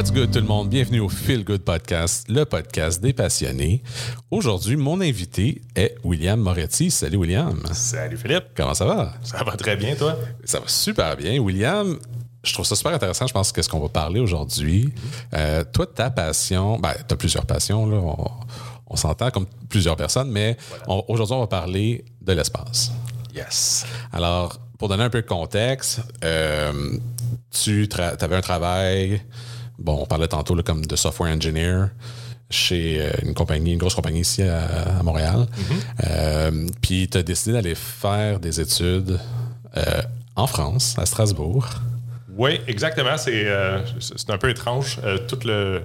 What's good tout le monde? Bienvenue au Feel Good Podcast, le podcast des passionnés. Aujourd'hui, mon invité est William Moretti. Salut William. Salut Philippe. Comment ça va? Ça va très bien, toi? Ça va super bien. William, je trouve ça super intéressant. Je pense que ce qu'on va parler aujourd'hui, euh, toi, ta passion, ben, tu as plusieurs passions, là. On, on s'entend comme plusieurs personnes, mais aujourd'hui, on va parler de l'espace. Yes. Alors, pour donner un peu de contexte, euh, tu avais un travail, bon, on parlait tantôt là, comme de software engineer chez euh, une compagnie, une grosse compagnie ici à, à Montréal. Euh, puis tu as décidé d'aller faire des études euh, en France, à Strasbourg. Oui, exactement. C'est euh, un peu étrange. Tout le,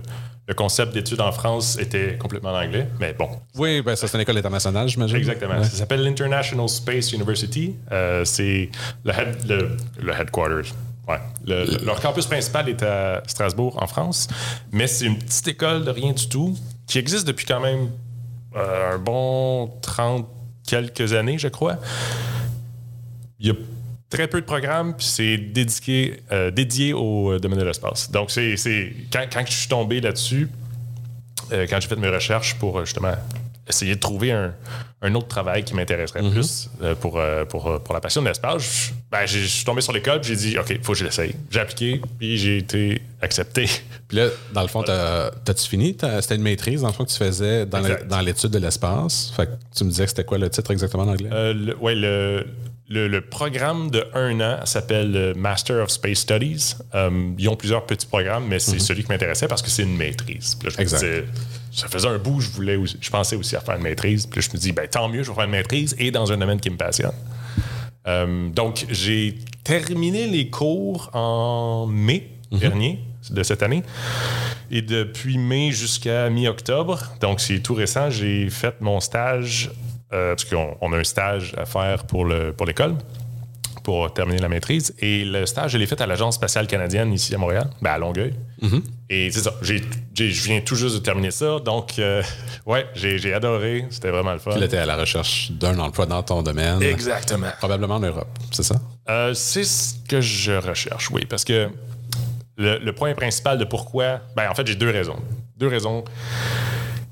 le concept d'études en France était complètement en anglais, mais bon. Oui, ben, ça c'est une école internationale, j'imagine. Exactement. Ça s'appelle l'International Space University. C'est le, head- le, le headquarters. Le- le- leur campus principal est à Strasbourg, en France, mais c'est une petite école de rien du tout qui existe depuis quand même euh, un bon 30 quelques années, je crois. Il y a très peu de programmes, puis c'est dédié, euh, dédié au euh, domaine de l'espace. Donc, c'est, quand, je suis tombé là-dessus, quand j'ai fait mes recherches pour justement essayer de trouver un, un autre travail qui m'intéresserait plus euh, pour, euh, pour, euh, pour la passion de l'espace, je, ben, je suis tombé sur l'école, j'ai dit, OK, il faut que je l'essaye. J'ai appliqué, puis j'ai été accepté. Puis là, dans le fond, t'as- t'as-tu fini? C'était une maîtrise, dans le fond, que tu faisais dans, l'étude de l'espace? Fait que tu me disais que c'était quoi le titre exactement en anglais? Euh, le, ouais, le, le, le programme de un an s'appelle le Master of Space Studies. Euh, ils ont plusieurs petits programmes, mais c'est celui qui m'intéressait parce que c'est une maîtrise. Puis là, je me Exact. disais, ça faisait un bout, je voulais, aussi- je pensais aussi à faire une maîtrise. Puis là, je me dis, ben, tant mieux, je vais faire une maîtrise et dans un domaine qui me passionne. Euh, donc, j'ai terminé les cours en mai dernier de cette année. Et depuis mai jusqu'à mi-octobre, donc c'est tout récent, j'ai fait mon stage, euh, parce qu'on on a un stage à faire pour le- pour l'école, pour terminer la maîtrise. Et le stage, je l'ai fait à l'Agence spatiale canadienne ici à Montréal, ben à Longueuil. Et c'est ça, je viens tout juste de terminer ça. Donc, euh, ouais, j'ai adoré, c'était vraiment le fun. Là, t'es à la recherche d'un emploi dans ton domaine. Exactement. Probablement en Europe, c'est ça? Euh, c'est ce que je recherche, oui, parce que le, le point principal de pourquoi. Ben, en fait, j'ai deux raisons. Deux raisons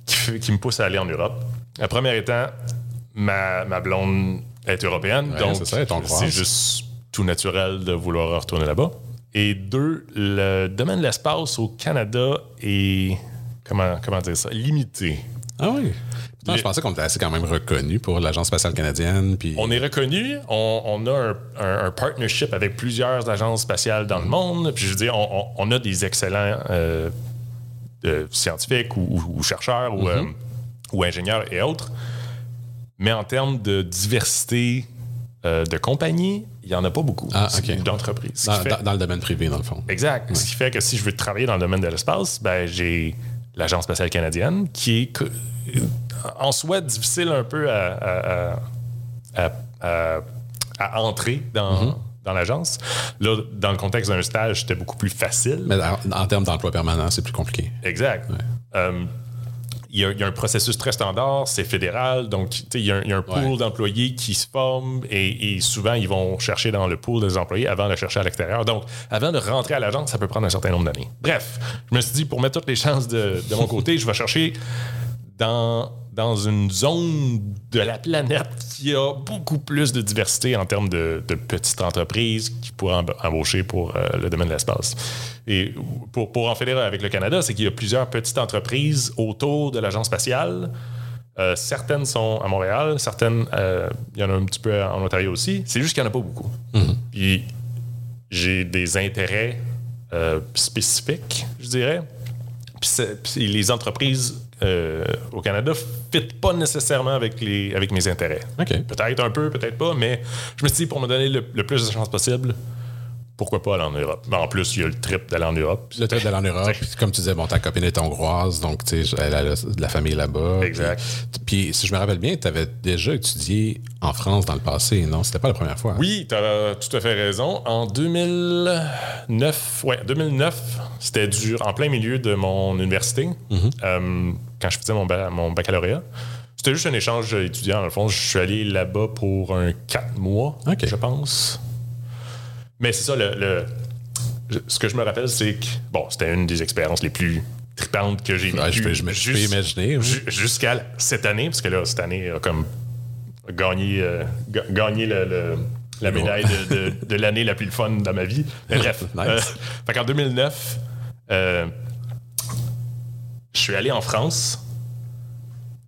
qui, qui me poussent à aller en Europe. La première étant, ma, ma blonde est européenne, Ouais, donc c'est juste tout naturel de vouloir retourner là-bas. Et deux, le domaine de l'espace au Canada est. Comment, comment dire ça? Limité. Ah oui. Putain, Je pensais qu'on était assez quand même reconnu pour l'Agence spatiale canadienne. Puis... On est reconnu, on, on a un, un- un partnership avec plusieurs agences spatiales dans le monde. Puis je veux dire, on, a des excellents euh, euh, scientifiques ou, ou- ou chercheurs ou, euh, ou ingénieurs et autres. Mais en termes de diversité euh, de compagnies, il n'y en a pas beaucoup. Ah, d'entreprises. Dans, fait- le domaine privé, dans le fond. Exact. Ce qui fait que si je veux travailler dans le domaine de l'espace, ben, j'ai l'Agence spatiale canadienne qui est en soi difficile un peu à, à- à- à- à- à entrer dans, dans l'agence. Là, dans le contexte d'un stage, c'était beaucoup plus facile. Mais en, en termes d'emploi permanent, c'est plus compliqué. Exact. Euh, il y, a, il y a un processus très standard, c'est fédéral, donc tu sais, il y, a un- il y a un pool Ouais. d'employés qui se forme et, et souvent ils vont chercher dans le pool des employés avant de chercher à l'extérieur. Donc, avant de rentrer à l'agence, ça peut prendre un certain nombre d'années. Bref, je me suis dit, pour mettre toutes les chances de, de mon côté, je vais chercher dans, dans une zone de la planète qui a beaucoup plus de diversité en termes de, de petites entreprises qui pourraient emb- embaucher pour euh, le domaine de l'espace. Et pour, pour en fédérer avec le Canada, c'est qu'il y a plusieurs petites entreprises autour de l'agence spatiale. Euh, certaines sont à Montréal, certaines, euh, il y en a un petit peu en Ontario aussi. C'est juste qu'il n'y en a pas beaucoup. Puis j'ai des intérêts spécifiques, je dirais. Puis, puis les entreprises euh, au Canada ne fit pas nécessairement avec, les, avec mes intérêts. OK. Peut-être un peu, peut-être pas, mais je me suis dit, pour me donner le, le plus de chances possible, pourquoi pas aller en Europe? En plus, il y a le trip d'aller en Europe. Le truc d'aller en Europe, puis comme tu disais, bon, ta copine est hongroise, donc tu sais, elle a de la famille là-bas. Exact. Puis, puis, si je me rappelle bien, tu avais déjà étudié en France dans le passé, non? C'était pas la première fois. Oui, tu as tout à fait raison. En 2009, ouais, 2009, c'était dur, en plein milieu de mon université, euh, quand je faisais mon, ba- mon baccalauréat. C'était juste un échange étudiant, dans le fond. Je suis allé là-bas pour un 4 mois, je pense. Mais c'est ça, le, ce que je me rappelle, c'est que, bon, c'était une des expériences les plus tripantes que j'ai Ouais, je vécues peux- je me- je peux imaginer, oui. Jusqu'à cette année, parce que là, cette année a comme gagné, euh, ga- gagné le- le- la médaille de, de- de l'année la plus fun dans ma vie. Mais bref. Nice. euh, fait qu'en 2009, euh, je suis allé en France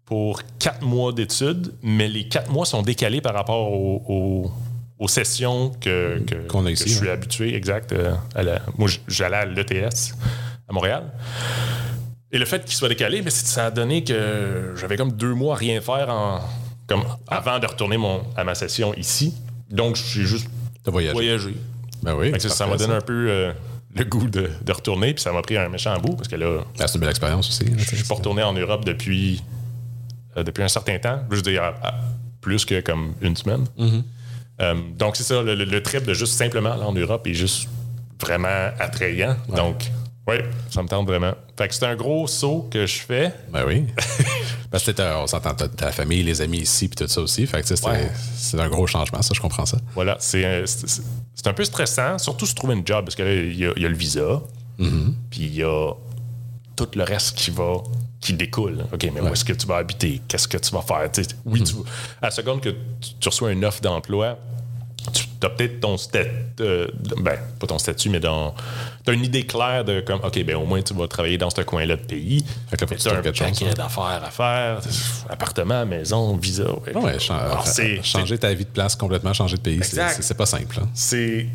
pour quatre mois d'études, mais les quatre mois sont décalés par rapport au- au- aux sessions que, que- Qu'on a que ici, je suis habitué, exact. euh, à la- moi, j'allais à l'ETS à Montréal. Et le fait qu'il soit décalé, mais ça a donné que j'avais comme deux mois à rien faire en, comme avant de retourner mon, à ma session ici. Donc, j'ai juste voyagé. voyagé. Ben oui. Ça m'a donné un peu euh, le goût de, de retourner, puis ça m'a pris un méchant bout, parce que là, Ah, c'est une belle expérience aussi. je suis pas retourné en Europe depuis, euh, depuis un certain temps. Je veux dire, à- à plus que comme une semaine. Euh, donc, c'est ça, le, le- trip de juste simplement aller en Europe est juste vraiment attrayant. Donc, oui, ça me tente vraiment. Fait que c'est un gros saut que je fais. Ben oui. Parce que on s'entend, ta famille, les amis ici, puis tout ça aussi. Fait que c'est Ouais. un gros changement, ça, je comprends ça. Voilà, c'est un, c'est- un peu stressant, surtout se trouver une job, parce que là, il y, a- il y a le visa, puis il y a tout le reste qui va qui découle. OK, mais où est-ce que tu vas habiter? Qu'est-ce que tu vas faire? Oui, tu, à la seconde que tu, tu reçois une offre d'emploi, tu as peut-être ton statut, euh, ben, pas ton statut, mais dans. Tu as une idée claire de comme, OK, ben au moins tu vas travailler dans ce coin-là de pays. Fait que tu as un paquet hein. d'affaires à faire, appartement, maison, visa. ouais. Alors, changer ta vie de place complètement, changer de pays, c'est- pas simple. hein. c'est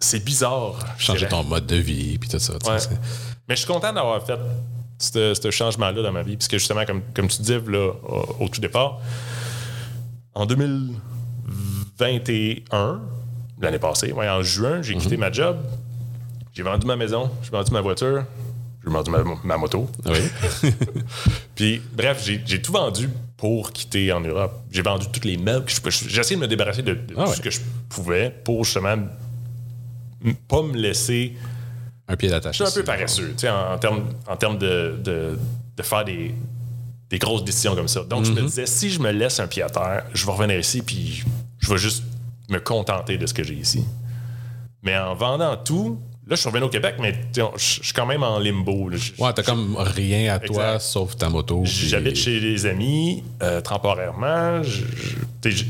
c'est bizarre. Changer ton mode de vie, puis tout ça. Ouais. Mais je suis content d'avoir fait ce changement-là dans ma vie. Puisque justement, comme, comme tu disais là, au, au tout départ, en 2021, l'année passée, ouais, en juin, j'ai quitté ma job. J'ai vendu ma maison, j'ai vendu ma voiture, j'ai vendu ma, ma moto. Oui. Puis, bref, j'ai tout vendu pour quitter en Europe. J'ai vendu toutes les meubles. J'ai essayé de me débarrasser de, de Ah tout ouais. ce que je pouvais pour justement pas me laisser. un pied d'attache. Je suis un peu paresseux, tu sais, en, en termes en de, de, de faire des, des grosses décisions comme ça. Donc, je me disais, si je me laisse un pied à terre, je vais revenir ici, puis je vais juste me contenter de ce que j'ai ici. Mais en vendant tout, là, je suis revenu au Québec, mais je suis quand même en limbo. là. Ouais, t'as comme rien à toi sauf ta moto. J'habite chez des amis euh, temporairement. Je- je-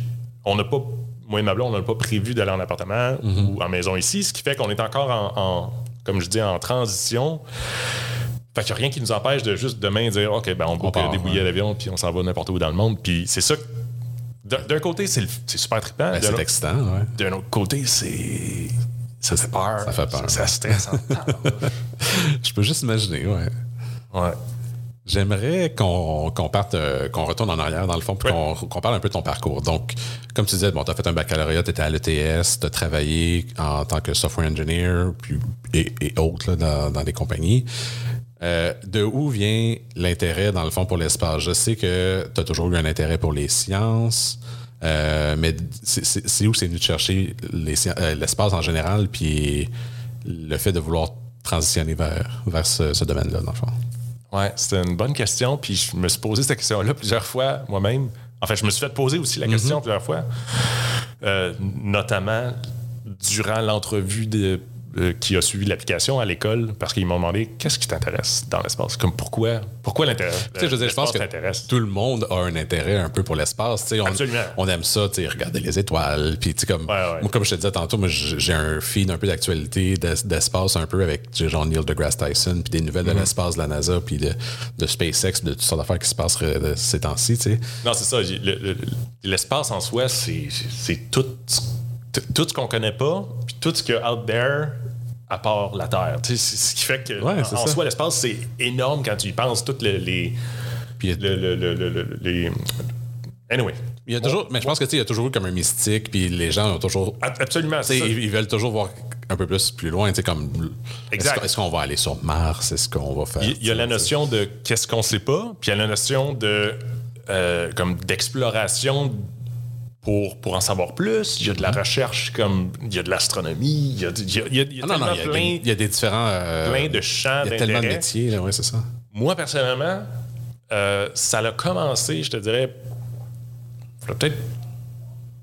on n'a pas, moi et ma blonde, on n'a pas prévu d'aller en appartement Mhm. ou en maison ici, ce qui fait qu'on est encore en, en- comme je dis, en transition. Fait qu'il n'y a rien qui nous empêche de juste demain dire OK, ben on book part, des billets ouais. d'avion puis on s'en va n'importe où dans le monde. Puis c'est ça. D'un côté, c'est super trippant. Ben, c'est excitant, ouais. D'un autre côté, c'est. Ça fait peur. Ça fait peur. Ça stresse. Je peux juste imaginer, ouais. Ouais. J'aimerais qu'on qu'on parte, euh, qu'on retourne en arrière dans le fond, puis Ouais. qu'on qu'on parle un peu de ton parcours. Donc, comme tu disais, bon, tu as fait un baccalauréat, tu étais à l'ETS, tu as travaillé en tant que software engineer puis, et, et autres là, dans, dans des compagnies. Euh, de où vient l'intérêt, dans le fond, pour l'espace? Je sais que tu as toujours eu un intérêt pour les sciences, euh, mais c'est- c'est c'est où c'est venu te chercher les euh, l'espace en général, puis le fait de vouloir transitionner vers, vers ce, ce domaine-là, dans le fond? Ouais, c'était une bonne question. Puis je me suis posé cette question-là plusieurs fois moi-même. Enfin, je me suis fait poser aussi la question plusieurs fois, Euh, notamment durant l'entrevue de, euh, qui a suivi l'application à l'école, parce qu'ils m'ont demandé qu'est-ce qui t'intéresse dans l'espace, comme pourquoi, pourquoi l'intérêt. Je veux dire, je pense que tout le monde a un intérêt un peu pour l'espace. On, Absolument. on aime ça, regarder les étoiles. Puis, comme, Ouais, ouais. moi, comme je te disais tantôt, moi, j'ai un feed un peu d'actualité, d'es- d'espace un peu avec genre Neil deGrasse Tyson, puis des nouvelles Mm-hmm. de l'espace de la NASA, puis de, de SpaceX, de toutes sortes d'affaires qui se passent euh, ces temps-ci. Non, c'est ça. j'ai- le- le- L'espace en soi, c'est tout, tout ce qu'on connaît pas, puis tout ce qu'il y a out there à part la Terre. Tu sais, ce qui fait que, Ouais, en, en soi, l'espace, c'est énorme quand tu y penses. Toutes les. les Puis, le- le- le- le- le- les... Anyway. il y a toujours, mais je pense que il y a toujours eu comme un mystique, puis les gens ont toujours. Absolument. ça. ils, ils veulent toujours voir un peu plus plus loin, tu sais, comme. est-ce Exact. qu'on- Est-ce qu'on va aller sur Mars? Est-ce qu'on va faire. Il il y a la notion de qu'est-ce qu'on sait pas, puis il y a la notion de euh, comme d'exploration pour, pour en savoir plus. Il y a de la recherche comme il y a de l'astronomie, il y a, il y a- il y a- il y a Ah non, non, tellement il y a, plein, des, il y a des différents. euh, plein de champs Il y a tellement de métiers, là, ouais, c'est ça. Moi, personnellement, euh, ça a commencé, je te dirais, peut-être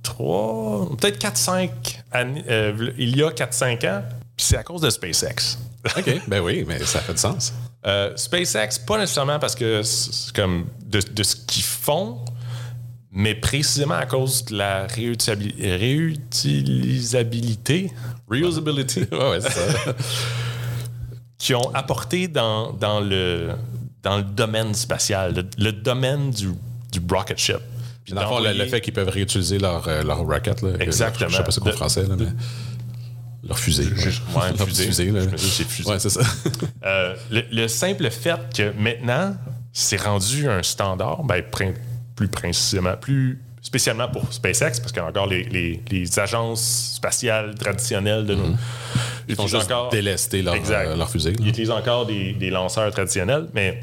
trois, peut-être 4-5 années- euh, il y a 4-5 ans, puis c'est à cause de SpaceX. OK, ben oui, mais ça fait du sens. Euh, SpaceX, pas nécessairement parce que c'est comme de, de ce qu'ils font, mais précisément à cause de la réutilisabili- réutilisabilité, reusability, Ouais, ça. qu'ils ont apporté dans, dans, le, dans le domaine spatial, le, le domaine du, du rocket ship. Puis Dans le fait qu'ils peuvent réutiliser leur, euh, leur rocket. Là, Exactement. Je sais pas c'est quoi en De- français, là, mais. Leur fusée. Ouais, leur fusée. fusée, là. Je me dis, c'est fusée. Ouais, c'est ça. Euh, le, le simple fait que maintenant, c'est rendu un standard, ben, plus précisément, plus spécialement pour SpaceX, parce qu'il y a encore les, les- les agences spatiales traditionnelles de nous. Ils font juste délester leur, Exact. euh, leur fusée. Ils utilisent encore des, des lanceurs traditionnels, mais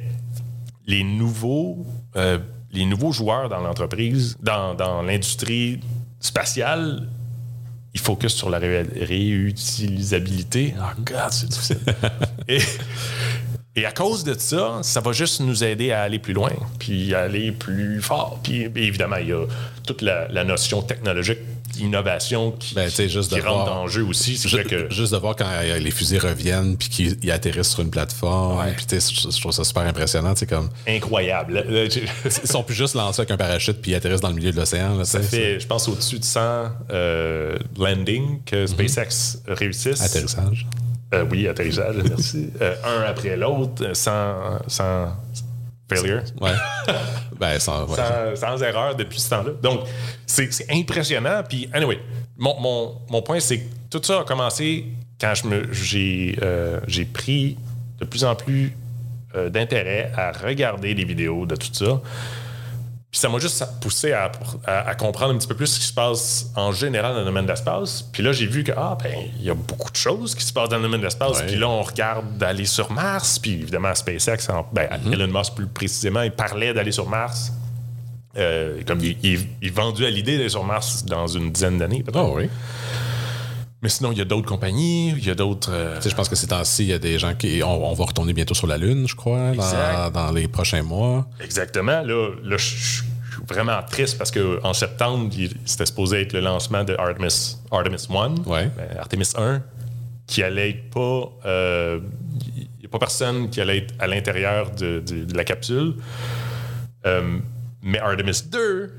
les nouveaux, euh, les nouveaux joueurs dans l'entreprise, dans, dans l'industrie spatiale, ils focusent sur la ré- réutilisabilité. Oh God, c'est difficile. et, et à cause de ça, ça va juste nous aider à aller plus loin, puis à aller plus fort. Puis évidemment, il y a toute la, la notion technologique, innovation qui, Ben, juste qui de rentre voir- en jeu aussi. Que Juste de voir quand euh, les fusées reviennent puis qu'ils ils atterrissent sur une plateforme. Ouais. Puis je trouve ça super impressionnant. Comme, incroyable. Ils sont plus juste lancés avec un parachute puis ils atterrissent dans le milieu de l'océan. Ça fait, je pense, au-dessus de 100 euh, landings que SpaceX réussissent. c'est- Atterrissage. Euh, oui, atterrissage, merci. Euh, un après l'autre, euh, sans, sans failure. Ouais. ben, sans, ouais. Sans, sans erreur depuis ce temps-là. Donc, c'est impressionnant. Puis, anyway, mon, mon, mon point, c'est que tout ça a commencé quand je me- j'ai euh, j'ai pris de plus en plus euh, d'intérêt à regarder les vidéos de tout ça. Puis ça m'a juste poussé à, à- à comprendre un petit peu plus ce qui se passe en général dans le domaine de l'espace. Puis là, j'ai vu que, ah, ben, il y a beaucoup de choses qui se passent dans le domaine de l'espace. Ouais. Puis là, on regarde d'aller sur Mars. Puis évidemment, SpaceX, en- ben, Elon Musk plus précisément, il parlait d'aller sur Mars. Euh, comme il, il- il est vendu à l'idée d'aller sur Mars dans une dizaine d'années, peut-être. Ah oui. Mais sinon, il y a d'autres compagnies, il y a d'autres. euh, Tu sais, je pense que ces temps-ci, il y a des gens qui. On, on va retourner bientôt sur la Lune, je crois, dans, les prochains mois. Exactement. Là, là je suis vraiment triste parce qu'en septembre, c'était supposé être le lancement de Artemis, Artemis 1, Ouais. ben, Artemis 1, qui allait être pas. euh, Il n'y a pas personne qui allait être à l'intérieur de, de- de la capsule. Euh, mais Artemis 2,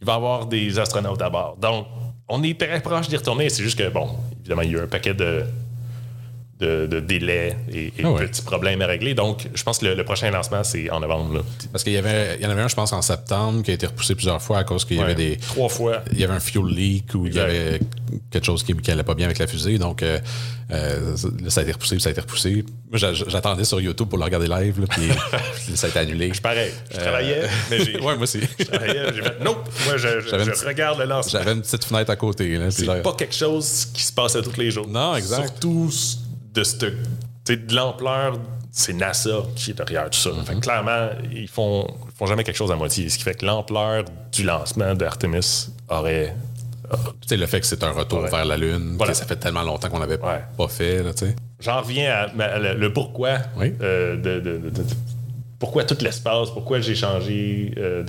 il va y avoir des astronautes à bord. Donc, on est très proche d'y retourner. C'est juste que, bon, évidemment, il y a eu un paquet de, de, de délais et, et Ah ouais. petits problèmes à régler. Donc, je pense que le, le prochain lancement, c'est en novembre. là. Parce qu'il y, avait, il y en avait un, je pense, en septembre, qui a été repoussé plusieurs fois à cause qu'il y Ouais. avait des. Trois fois. Il y avait un fuel leak ou il y avait quelque chose qui n'allait pas bien avec la fusée. Donc, euh, euh, là, ça a été repoussé, puis ça a été repoussé. Moi, j'a- j'attendais sur YouTube pour le regarder live, là, puis puis ça a été annulé. Pareil. Je travaillais, mais j'ai. Euh, ouais, moi aussi. je travaillais, j'ai fait. Nope. Moi, je, je- je petite- regarde le lancement. J'avais une petite fenêtre à côté. C'est pas quelque chose qui se passe à tous les jours. Non, exact. Surtout de, cette, de l'ampleur, c'est NASA qui est derrière tout ça. Fait que clairement, ils font, ils font jamais quelque chose à moitié. Ce qui fait que l'ampleur du lancement d'Artemis aurait. Tu sais, le fait que c'est un retour Ouais. vers la Lune, Voilà. ça fait tellement longtemps qu'on n'avait Ouais. pas fait. J'en reviens à, le, pourquoi Oui. euh, de, de- de- de- pourquoi tout l'espace, pourquoi j'ai changé, euh,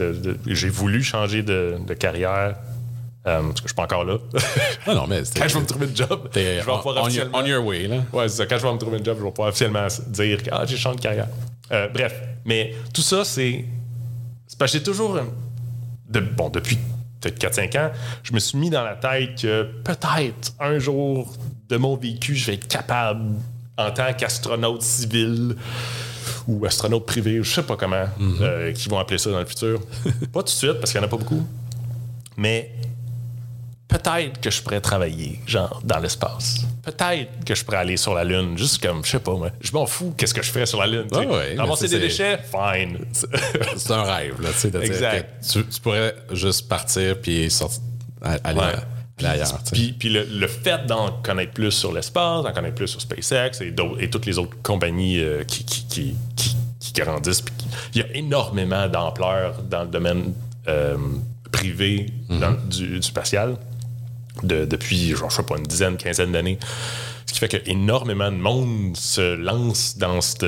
j'ai voulu changer de carrière. Euh, parce que je suis pas encore là. Non, mais Quand je vais me trouver un job, je vais on, pouvoir officiellement- on your way, là. Ouais, c'est ça. Quand je vais me trouver un job, je vais pouvoir officiellement dire que ah, j'ai changé de carrière. Euh, bref, mais tout ça, c'est. C'est parce que j'ai toujours. euh, de- bon, depuis peut-être 4-5 ans, je me suis mis dans la tête que peut-être un jour de mon vécu, je vais être capable, en tant qu'astronaute civil ou astronaute privé, je sais pas comment, euh, qui vont appeler ça dans le futur. pas tout de suite, parce qu'il n'y en a pas beaucoup. Mais peut-être que je pourrais travailler, genre, dans l'espace. Peut-être que je pourrais aller sur la Lune, juste comme, je sais pas, moi. Je m'en fous, qu'est-ce que je ferais sur la Lune. Ah ouais, Ramasser des déchets, fine. C'est un rêve, là, Exact. que Tu, tu pourrais juste partir puis sortir, aller, Ouais. Puis, puis le, le fait d'en connaître plus sur l'espace, d'en connaître plus sur SpaceX et, toutes les autres compagnies euh, qui, qui, qui, qui- qui grandissent, puis il y a énormément d'ampleur dans le domaine euh, privé dans- du, du spatial de- depuis, genre, je sais pas, une dizaine, quinzaine d'années. Ce qui fait que énormément de monde se lance dans cette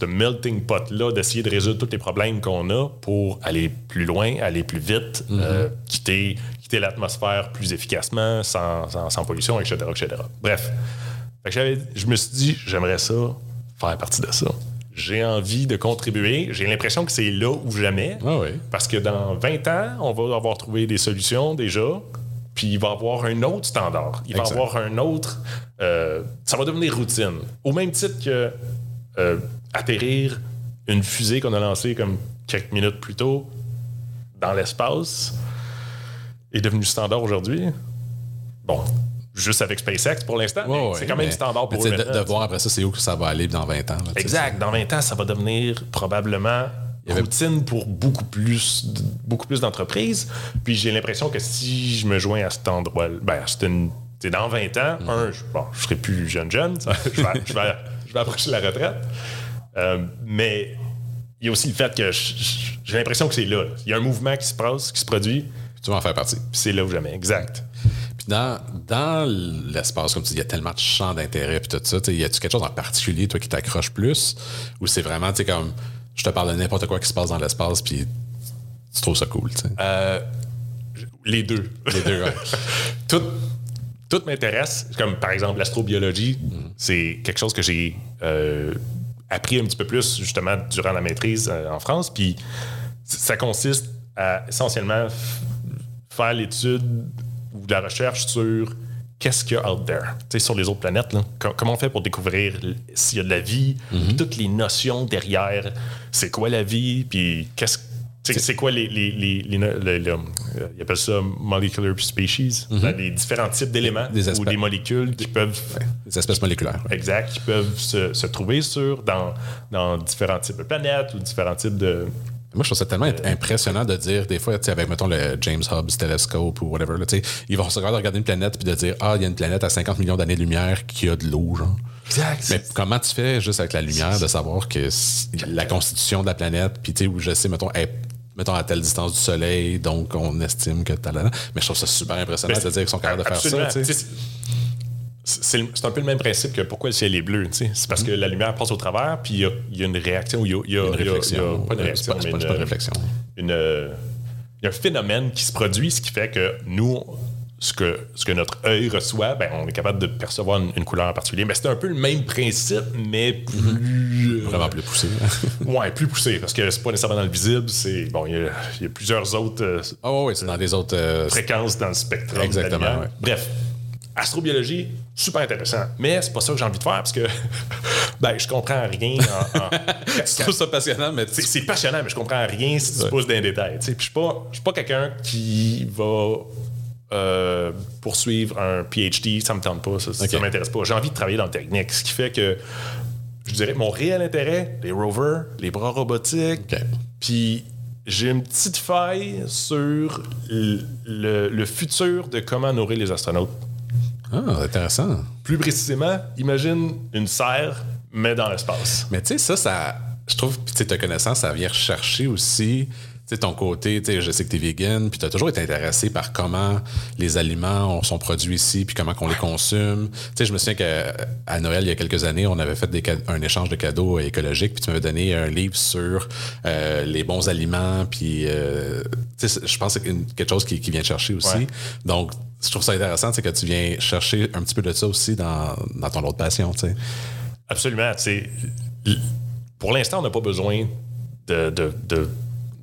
ce melting pot-là d'essayer de résoudre tous les problèmes qu'on a pour aller plus loin, aller plus vite, euh, quitter, quitter l'atmosphère plus efficacement, sans, sans- sans pollution, etc., etc. Bref. Fait que j'avais- je me suis dit, j'aimerais ça, faire partie de ça. J'ai envie de contribuer. J'ai l'impression que c'est là ou jamais. Ah oui. Parce que dans 20 ans, on va avoir trouvé des solutions déjà, puis il va y avoir un autre standard. Il va avoir un autre. euh, ça va devenir routine. Au même titre que euh, atterrir une fusée qu'on a lancée comme quelques minutes plus tôt dans l'espace est devenu standard aujourd'hui. Bon, juste avec SpaceX pour l'instant, mais Ouais, c'est quand même mais- standard pour eux de, de voir après ça, c'est où que ça va aller dans 20 ans. là. Exact. Dans 20 ans, ça va devenir probablement Il y avait- routine pour beaucoup plus, beaucoup plus d'entreprises. Puis j'ai l'impression que si je me joins à cet endroit, ben, c'est une. dans 20 ans, Mm-hmm. un, je, bon, je serai plus jeune jeune, ça, je, vais, je, vais, je vais approcher la retraite. Euh, mais il y a aussi le fait que j'ai l'impression que c'est là. Il y a un mouvement qui se passe, qui se produit, Tu vas en faire partie. c'est là ou jamais. Exact. Puis dans, dans l'espace, comme tu dis, il y a tellement de champs d'intérêt puis tout ça. Y a-tu quelque chose en particulier, toi, qui t'accroche plus? Ou c'est vraiment, tu sais, comme, je te parle de n'importe quoi qui se passe dans l'espace, puis tu trouves ça cool, tu sais? Euh, les deux. Les deux, ouais. tout, tout m'intéresse. Comme par exemple l'astrobiologie, c'est quelque chose que j'ai euh, appris un petit peu plus justement durant la maîtrise euh, en France. Puis ça consiste à essentiellement faire l'étude ou de la recherche sur qu'est-ce qu'il y a out there, tu sais, sur les autres planètes. là. Co- comment on fait pour découvrir s'il y a de la vie, puis toutes les notions derrière, c'est quoi la vie, puis qu'est-ce sais, c'est quoi les. les, les, les- le- le- euh, ils appellent ça molecular species, Ben, les différents types d'éléments Des ou des molécules qui peuvent Les espèces moléculaires. exact, qui peuvent se, se trouver sur dans, dans différents types de planètes ou différents types de. Moi, je trouve ça tellement impressionnant de dire, des fois, avec, mettons, le James Hubbs Telescope ou whatever, là, ils vont se regarder regarder une planète puis de dire, ah, il y a une planète à 50 millions d'années-lumière qui a de l'eau, genre. Exact. Mais comment tu fais juste avec la lumière de savoir que la constitution de la planète, puis tu sais, où je sais, mettons, est, mettons, à telle distance du Soleil, donc on estime que t'as là. Mais je trouve ça super impressionnant de dire qu'ils sont capables de faire ça, C'est un peu le même principe que pourquoi le ciel est bleu. C'est parce que la lumière passe au travers, puis il y a, il y a une réaction, il y a, il y a- Une réflexion. pas une Euh, réaction, mais pas- une, réflexion. une, euh, il y a un phénomène qui se produit, ce qui fait que nous, ce que, ce que notre œil reçoit, ben, on est capable de percevoir une, une couleur en particulier. Mais c'est un peu le même principe, mais plus. euh, Vraiment plus poussé. ouais, plus poussé, parce que c'est pas nécessairement dans le visible. C'est, bon, il y a, il y a plusieurs autres euh, Ah ouais, c'est dans des autres. euh, fréquences dans le spectre. Exactement, ouais. Bref, astrobiologie, super intéressant. Mais c'est pas ça que j'ai envie de faire parce que ben, je comprends rien en. en- je trouve ça passionnant, mais tu c'est, passionnant, mais je comprends rien si tu pousses dans les détails. tu. Puis je suis pas, pas quelqu'un qui va euh, poursuivre un PhD, ça me tente pas, ça, ça Ok. m'intéresse pas. J'ai envie de travailler dans le technique, ce qui fait que je dirais mon réel intérêt, les rovers, les bras robotiques, puis j'ai une petite faille sur le, le- le futur de comment nourrir les astronautes. Ah, intéressant. Plus précisément, imagine une serre, mais dans l'espace. Mais tu sais, ça, ça. Je trouve, tu sais, ta connaissance, ça vient rechercher aussi. Sais, ton côté, tu sais, je sais que tu es vegan, puis tu as toujours été intéressé par comment les aliments ont- sont produits ici, puis comment qu'on les consomme. Tu sais, je me souviens qu'à Noël, il y a quelques années, on avait fait des un échange de cadeaux écologiques, puis tu m'avais donné un livre sur euh, les bons aliments, puis euh, tu sais, je pense que c'est quelque chose qui, qui vient te chercher aussi. Ouais. Donc, je trouve ça intéressant, c'est que tu viens chercher un petit peu de ça aussi dans, dans ton autre passion, tu sais. Absolument. tu sais, l- pour l'instant, on n'a pas besoin de, de- de-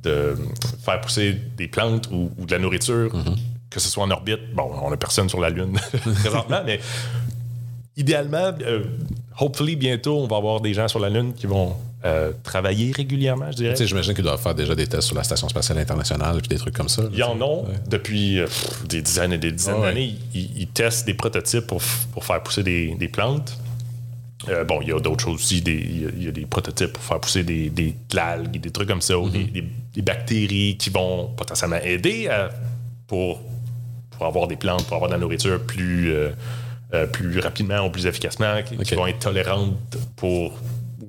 de faire pousser des plantes ou, ou de la nourriture, que ce soit en orbite. Bon, on n'a personne sur la Lune présentement, mais idéalement, euh, hopefully, bientôt, on va avoir des gens sur la Lune qui vont euh, travailler régulièrement, je dirais. Tu sais, j'imagine qu'ils doivent faire déjà des tests sur la Station spatiale internationale puis des trucs comme ça. là, Il y en ont depuis euh, des dizaines et des dizaines d'années. Ils, ils testent des prototypes pour, pour faire pousser des, des plantes. Euh, bon, il y a d'autres choses aussi. Il y, a- il y a des prototypes pour faire pousser des, des de l'algue, des trucs comme ça, ou des, des- des bactéries qui vont potentiellement aider à- pour, pour avoir des plantes, pour avoir de la nourriture plus, euh, euh, plus rapidement ou plus efficacement, qui, vont être tolérantes pour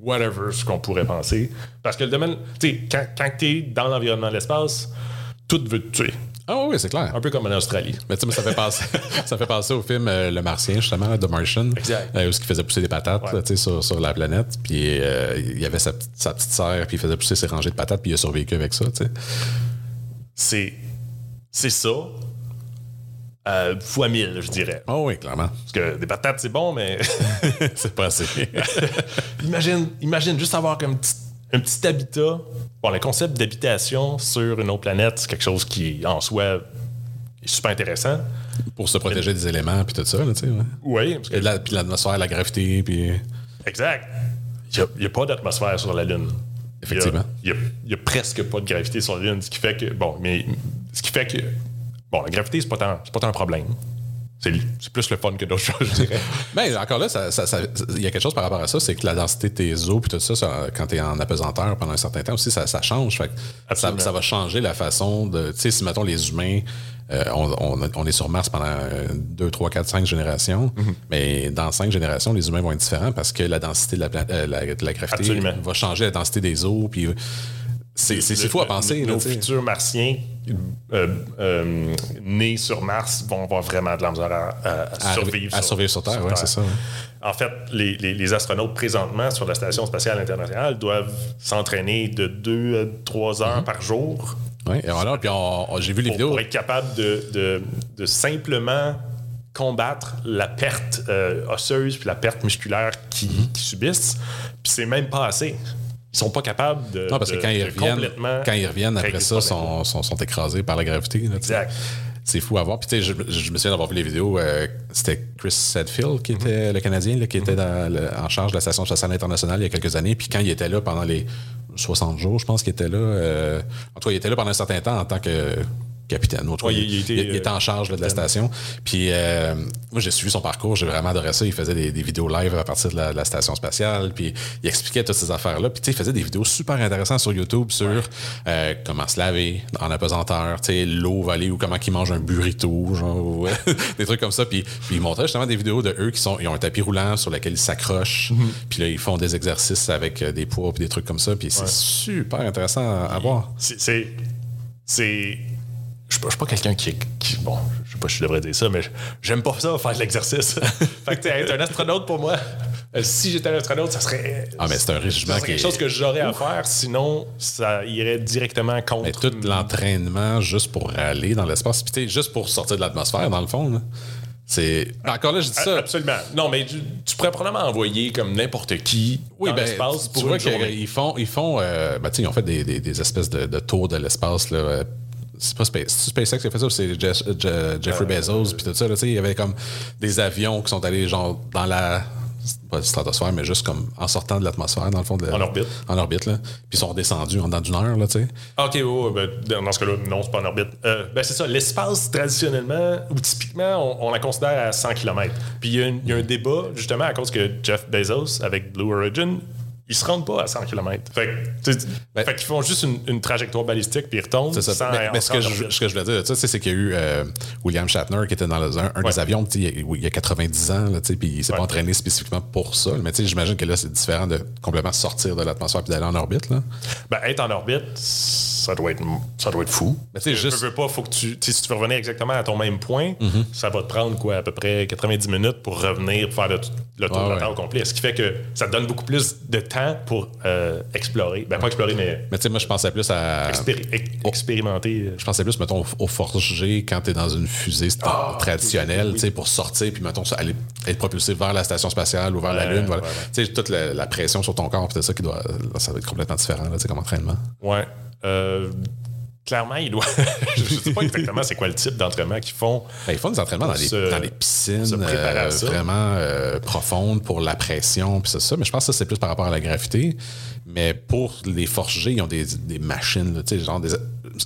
whatever ce qu'on pourrait penser. Parce que le domaine, tu sais, quand, quand tu es dans l'environnement de l'espace, tout veut te tuer. Ah oui, c'est clair. Un peu comme en Australie. Mais tu sais, ça fait penser, ça fait penser au film euh, Le Martien, justement, The Martian. Exact. euh, où il faisait pousser des patates Ouais. là, sur, sur la planète. Puis euh, il y avait sa, petite- sa petite serre, puis il faisait pousser ses rangées de patates, puis il a survécu avec ça. tu sais. C'est, c'est ça. Fois 1000, je dirais. Oh oui, clairement. Parce que des patates, c'est bon, mais c'est pas assez. imagine, imagine juste avoir comme un petit, un petit habitat. Bon, le concept d'habitation sur une autre planète, c'est quelque chose qui, en soi, est super intéressant. Pour se protéger des éléments puis tout ça, tu sais. Ouais. Oui, parce que Et la- Puis l'atmosphère, la gravité, puis. Exact. Il n'y a, pas d'atmosphère sur la Lune. Effectivement. Il n'y a, presque pas de gravité sur la Lune, ce qui fait que. Bon, mais. Ce qui fait que. Bon, la gravité, c'est pas tant, pas tant un problème. C'est plus le fun que d'autres choses, je dirais. Ben, encore là, ça- ça- ça- il y a quelque chose par rapport à ça, c'est que la densité de tes os puis tout ça, quand tu es en apesanteur pendant un certain temps aussi, ça, ça change. Fait que ça, va changer la façon de. Tu sais, si mettons les humains, euh, on, on- on est sur Mars pendant 2, 3, 4, 5 générations, Mm-hmm. mais dans 5 générations, les humains vont être différents parce que la densité de la, euh, la, de la gravité Absolument. va changer la densité des os. Puis c'est fou à penser. là, Nos futurs martiens euh, euh, nés sur Mars vont avoir vraiment de la misère à, à À survivre, à survivre sur Terre, ouais, c'est ça, ouais. En fait, les, les- les astronautes présentement sur la Station spatiale internationale doivent s'entraîner de 2 à 3 heures par jour Ouais, et voilà, puis j'ai vu les pour, vidéos. pour être capable de, de- de simplement combattre la perte euh, osseuse puis la perte musculaire qu'ils Mhm. qu'ils subissent. Puis c'est même pas assez. Ils sont pas capables de. Non, parce que de- quand ils reviennent, quand ils reviennent après ça, sont, sont, sont écrasés par la gravité. là. Exact. C'est fou à voir. Puis, tu sais, je, je me souviens d'avoir vu les vidéos. euh, C'était Chris Sedfield, qui était le Canadien, là, qui était dans le- en charge de la Station spatiale internationale il y a quelques années. Puis, quand il était là pendant les 60 jours, je pense qu'il était là. euh, en tout cas, il était là pendant un certain temps en tant que capitaine. Autre Ouais, il, était, il- était en charge là, de la station. Puis, euh, moi, j'ai suivi son parcours. J'ai vraiment adoré ça. Il faisait des, des vidéos live à partir de la, de la station spatiale. Puis, il expliquait toutes ces affaires-là. Puis, tu sais, il faisait des vidéos super intéressantes sur YouTube sur euh, comment se laver en apesanteur, tu sais, l'eau va aller ou comment ils mangent un burrito, genre, ou, des trucs comme ça. Puis, puis il montrait justement des vidéos de eux qui sont, ils ont un tapis roulant sur lequel ils s'accrochent. Puis là, ils font des exercices avec euh, des poids puis des trucs comme ça. Puis c'est super intéressant à, à voir. C'est. Je suis pas- je suis pas quelqu'un qui, qui- Bon, je sais pas si je devrais dire ça, mais j'aime pas ça, faire de l'exercice. fait que être un astronaute pour moi, euh, si j'étais un astronaute, ça serait. Ah, mais c'est un régiment qui quelque chose que j'aurais à faire, sinon ça irait directement contre. Mais tout l'entraînement juste pour aller dans l'espace, puis juste pour sortir de l'atmosphère, dans le fond. là. C'est. Encore là, je dis ça. Absolument. Non, mais tu, tu pourrais probablement envoyer comme n'importe qui Oui, dans ben, l'espace tu vois qu'ils font, ils font, euh, ben, tu sais, ils ont fait des, des- des espèces de, de tours de l'espace là. Euh, C'est pas Space, SpaceX qui a fait ça, ou c'est Je- Je- Jeffrey Bezos puis tout ça. là, Il y avait comme des avions qui sont allés genre dans la pas la stratosphère, mais juste comme en sortant de l'atmosphère, dans le fond. De, En orbite. En orbite, là. Puis ils sont redescendus en dedans d'une heure, là, tu sais. Ah, OK, ouais, ben, dans ce cas-là, non, c'est pas en orbite. Euh, ben, c'est ça. L'espace, traditionnellement, ou typiquement, on, on la considère à 100 km. Puis il y, y a un débat, justement, à cause que Jeff Bezos, avec Blue Origin, ils se rendent pas à 100 km. Fait, Ben- qu'ils font juste une, une trajectoire balistique, puis ils retombent. C'est ça. sans mais mais ce, que je, ce que je voulais dire, c'est- qu'il y a eu euh, William Shatner qui était dans le- un, un Ouais. des avions, il y a- il y a 90 ans, là, tu sais, puis il s'est Ouais. pas entraîné spécifiquement pour ça. Mais j'imagine que là, c'est différent de complètement sortir de l'atmosphère puis d'aller en orbite. Là. Ben, être en orbite, ça doit être, ça doit être fou. Mais tu juste- veux pas, faut que tu, si tu veux revenir exactement à ton même point, Mm-hmm. ça va te prendre quoi, à peu près 90 minutes pour revenir pour faire le, le tour de la ouais. Terre au complet. Ce qui fait que ça te donne beaucoup plus de temps pour euh, explorer. Ben, pas explorer, mais Mais tu sais, moi, je pensais plus à. expéri- ex- expérimenter. euh, Je pensais plus, mettons, au, au forger quand t'es dans une fusée Ah, traditionnelle, tu sais, pour sortir, puis, mettons, aller être propulsé vers la station spatiale ou vers la Lune. voilà. Tu sais, toute la, la pression sur ton corps, tout ça, qui doit, ça va être complètement différent, là, tu comme entraînement. Ouais. Euh, clairement, il doit. je sais pas exactement c'est quoi le type d'entraînement qu'ils font. Ben, ils font des entraînements dans les, se- dans les piscines euh, vraiment euh, profondes pour la pression, puis c'est ça. Mais je pense que ça, c'est plus par rapport à la gravité. Mais pour les forger, ils ont des, des machines, tu sais, genre des.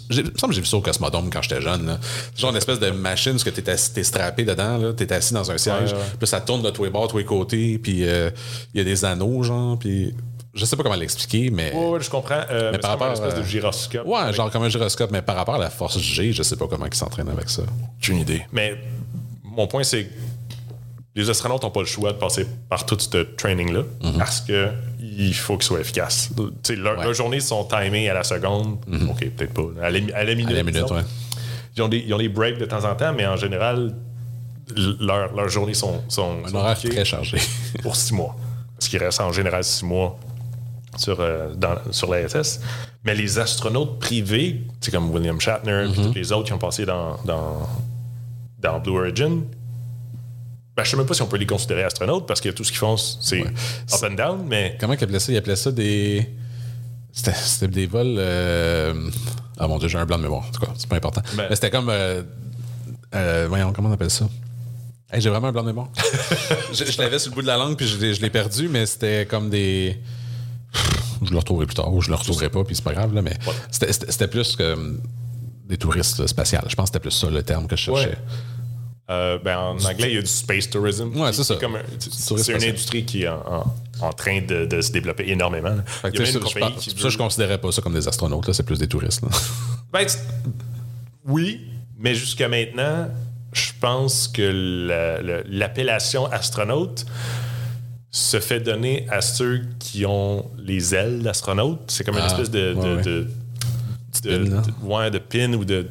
Il me semble que j'ai vu ça au Cosmodome quand j'étais jeune. Là. Genre une espèce de machine où tu es, t'es strappé dedans, là, t'es assis dans un siège, Ouais, ouais. puis ça tourne de tous les bords, tous les côtés, puis euh, il y a des anneaux, genre, puis je sais pas comment l'expliquer, mais. Ouais, je comprends. Euh, mais par c'est comme rapport une espèce de gyroscope. Ouais, Avec- genre comme un gyroscope, mais par rapport à la force G, je sais pas comment ils s'entraînent avec ça. J'ai une idée. Mais mon point, c'est que les astronautes n'ont pas le choix de passer par tout ce training-là parce que il faut qu'ils soient efficaces. Tu sais, leur- Ouais. Leurs journées sont timées à la seconde. OK, peut-être pas. À la, à la minute. À la minute, ouais. Ils, ont des, ils ont des breaks de temps en temps, mais en général, l- leur- leurs journées sont, sont, Un sont très chargé. pour six mois. Parce qu'il reste en général six mois sur, euh, dans- sur la SS. Mais les astronautes privés, c'est comme William Shatner et tous les autres qui ont passé dans, dans, dans Blue Origin, ben, je sais même pas si on peut les considérer astronautes parce que tout ce qu'ils font, c'est up and down, mais. Comment ils appelaient ça? Ils appelaient ça des. C'était des vols. euh, Ah mon dieu, j'ai un blanc de mémoire. En tout cas, c'est pas important. Ben- Mais c'était comme. euh, euh, voyons, comment on appelle ça? Hey, j'ai vraiment un blanc de mémoire. je je l'avais sur le bout de la langue, puis je l'ai perdu, mais c'était comme des. Je le retrouverai plus tard, ou je le retrouverai pas, puis c'est pas grave, là, mais c'était- plus que hum, des touristes spatials. Je pense que c'était plus ça le terme que je cherchais. Ouais. Euh, ben, en anglais, il y a du space tourism. Ouais, c'est ça. un- une industrie qui est en, en- en train de, de se développer énormément. Il y a même une je, qui ça, je considérais pas ça comme des astronautes, c'est plus des touristes. là. Ben, oui, mais jusqu'à maintenant, je pense que la- la- l'appellation astronaute se fait donner à ceux qui ont les ailes d'astronaute. C'est comme une Ah, espèce de, de, ouais, de, de- pin, là. de- ouais, de pin ou de,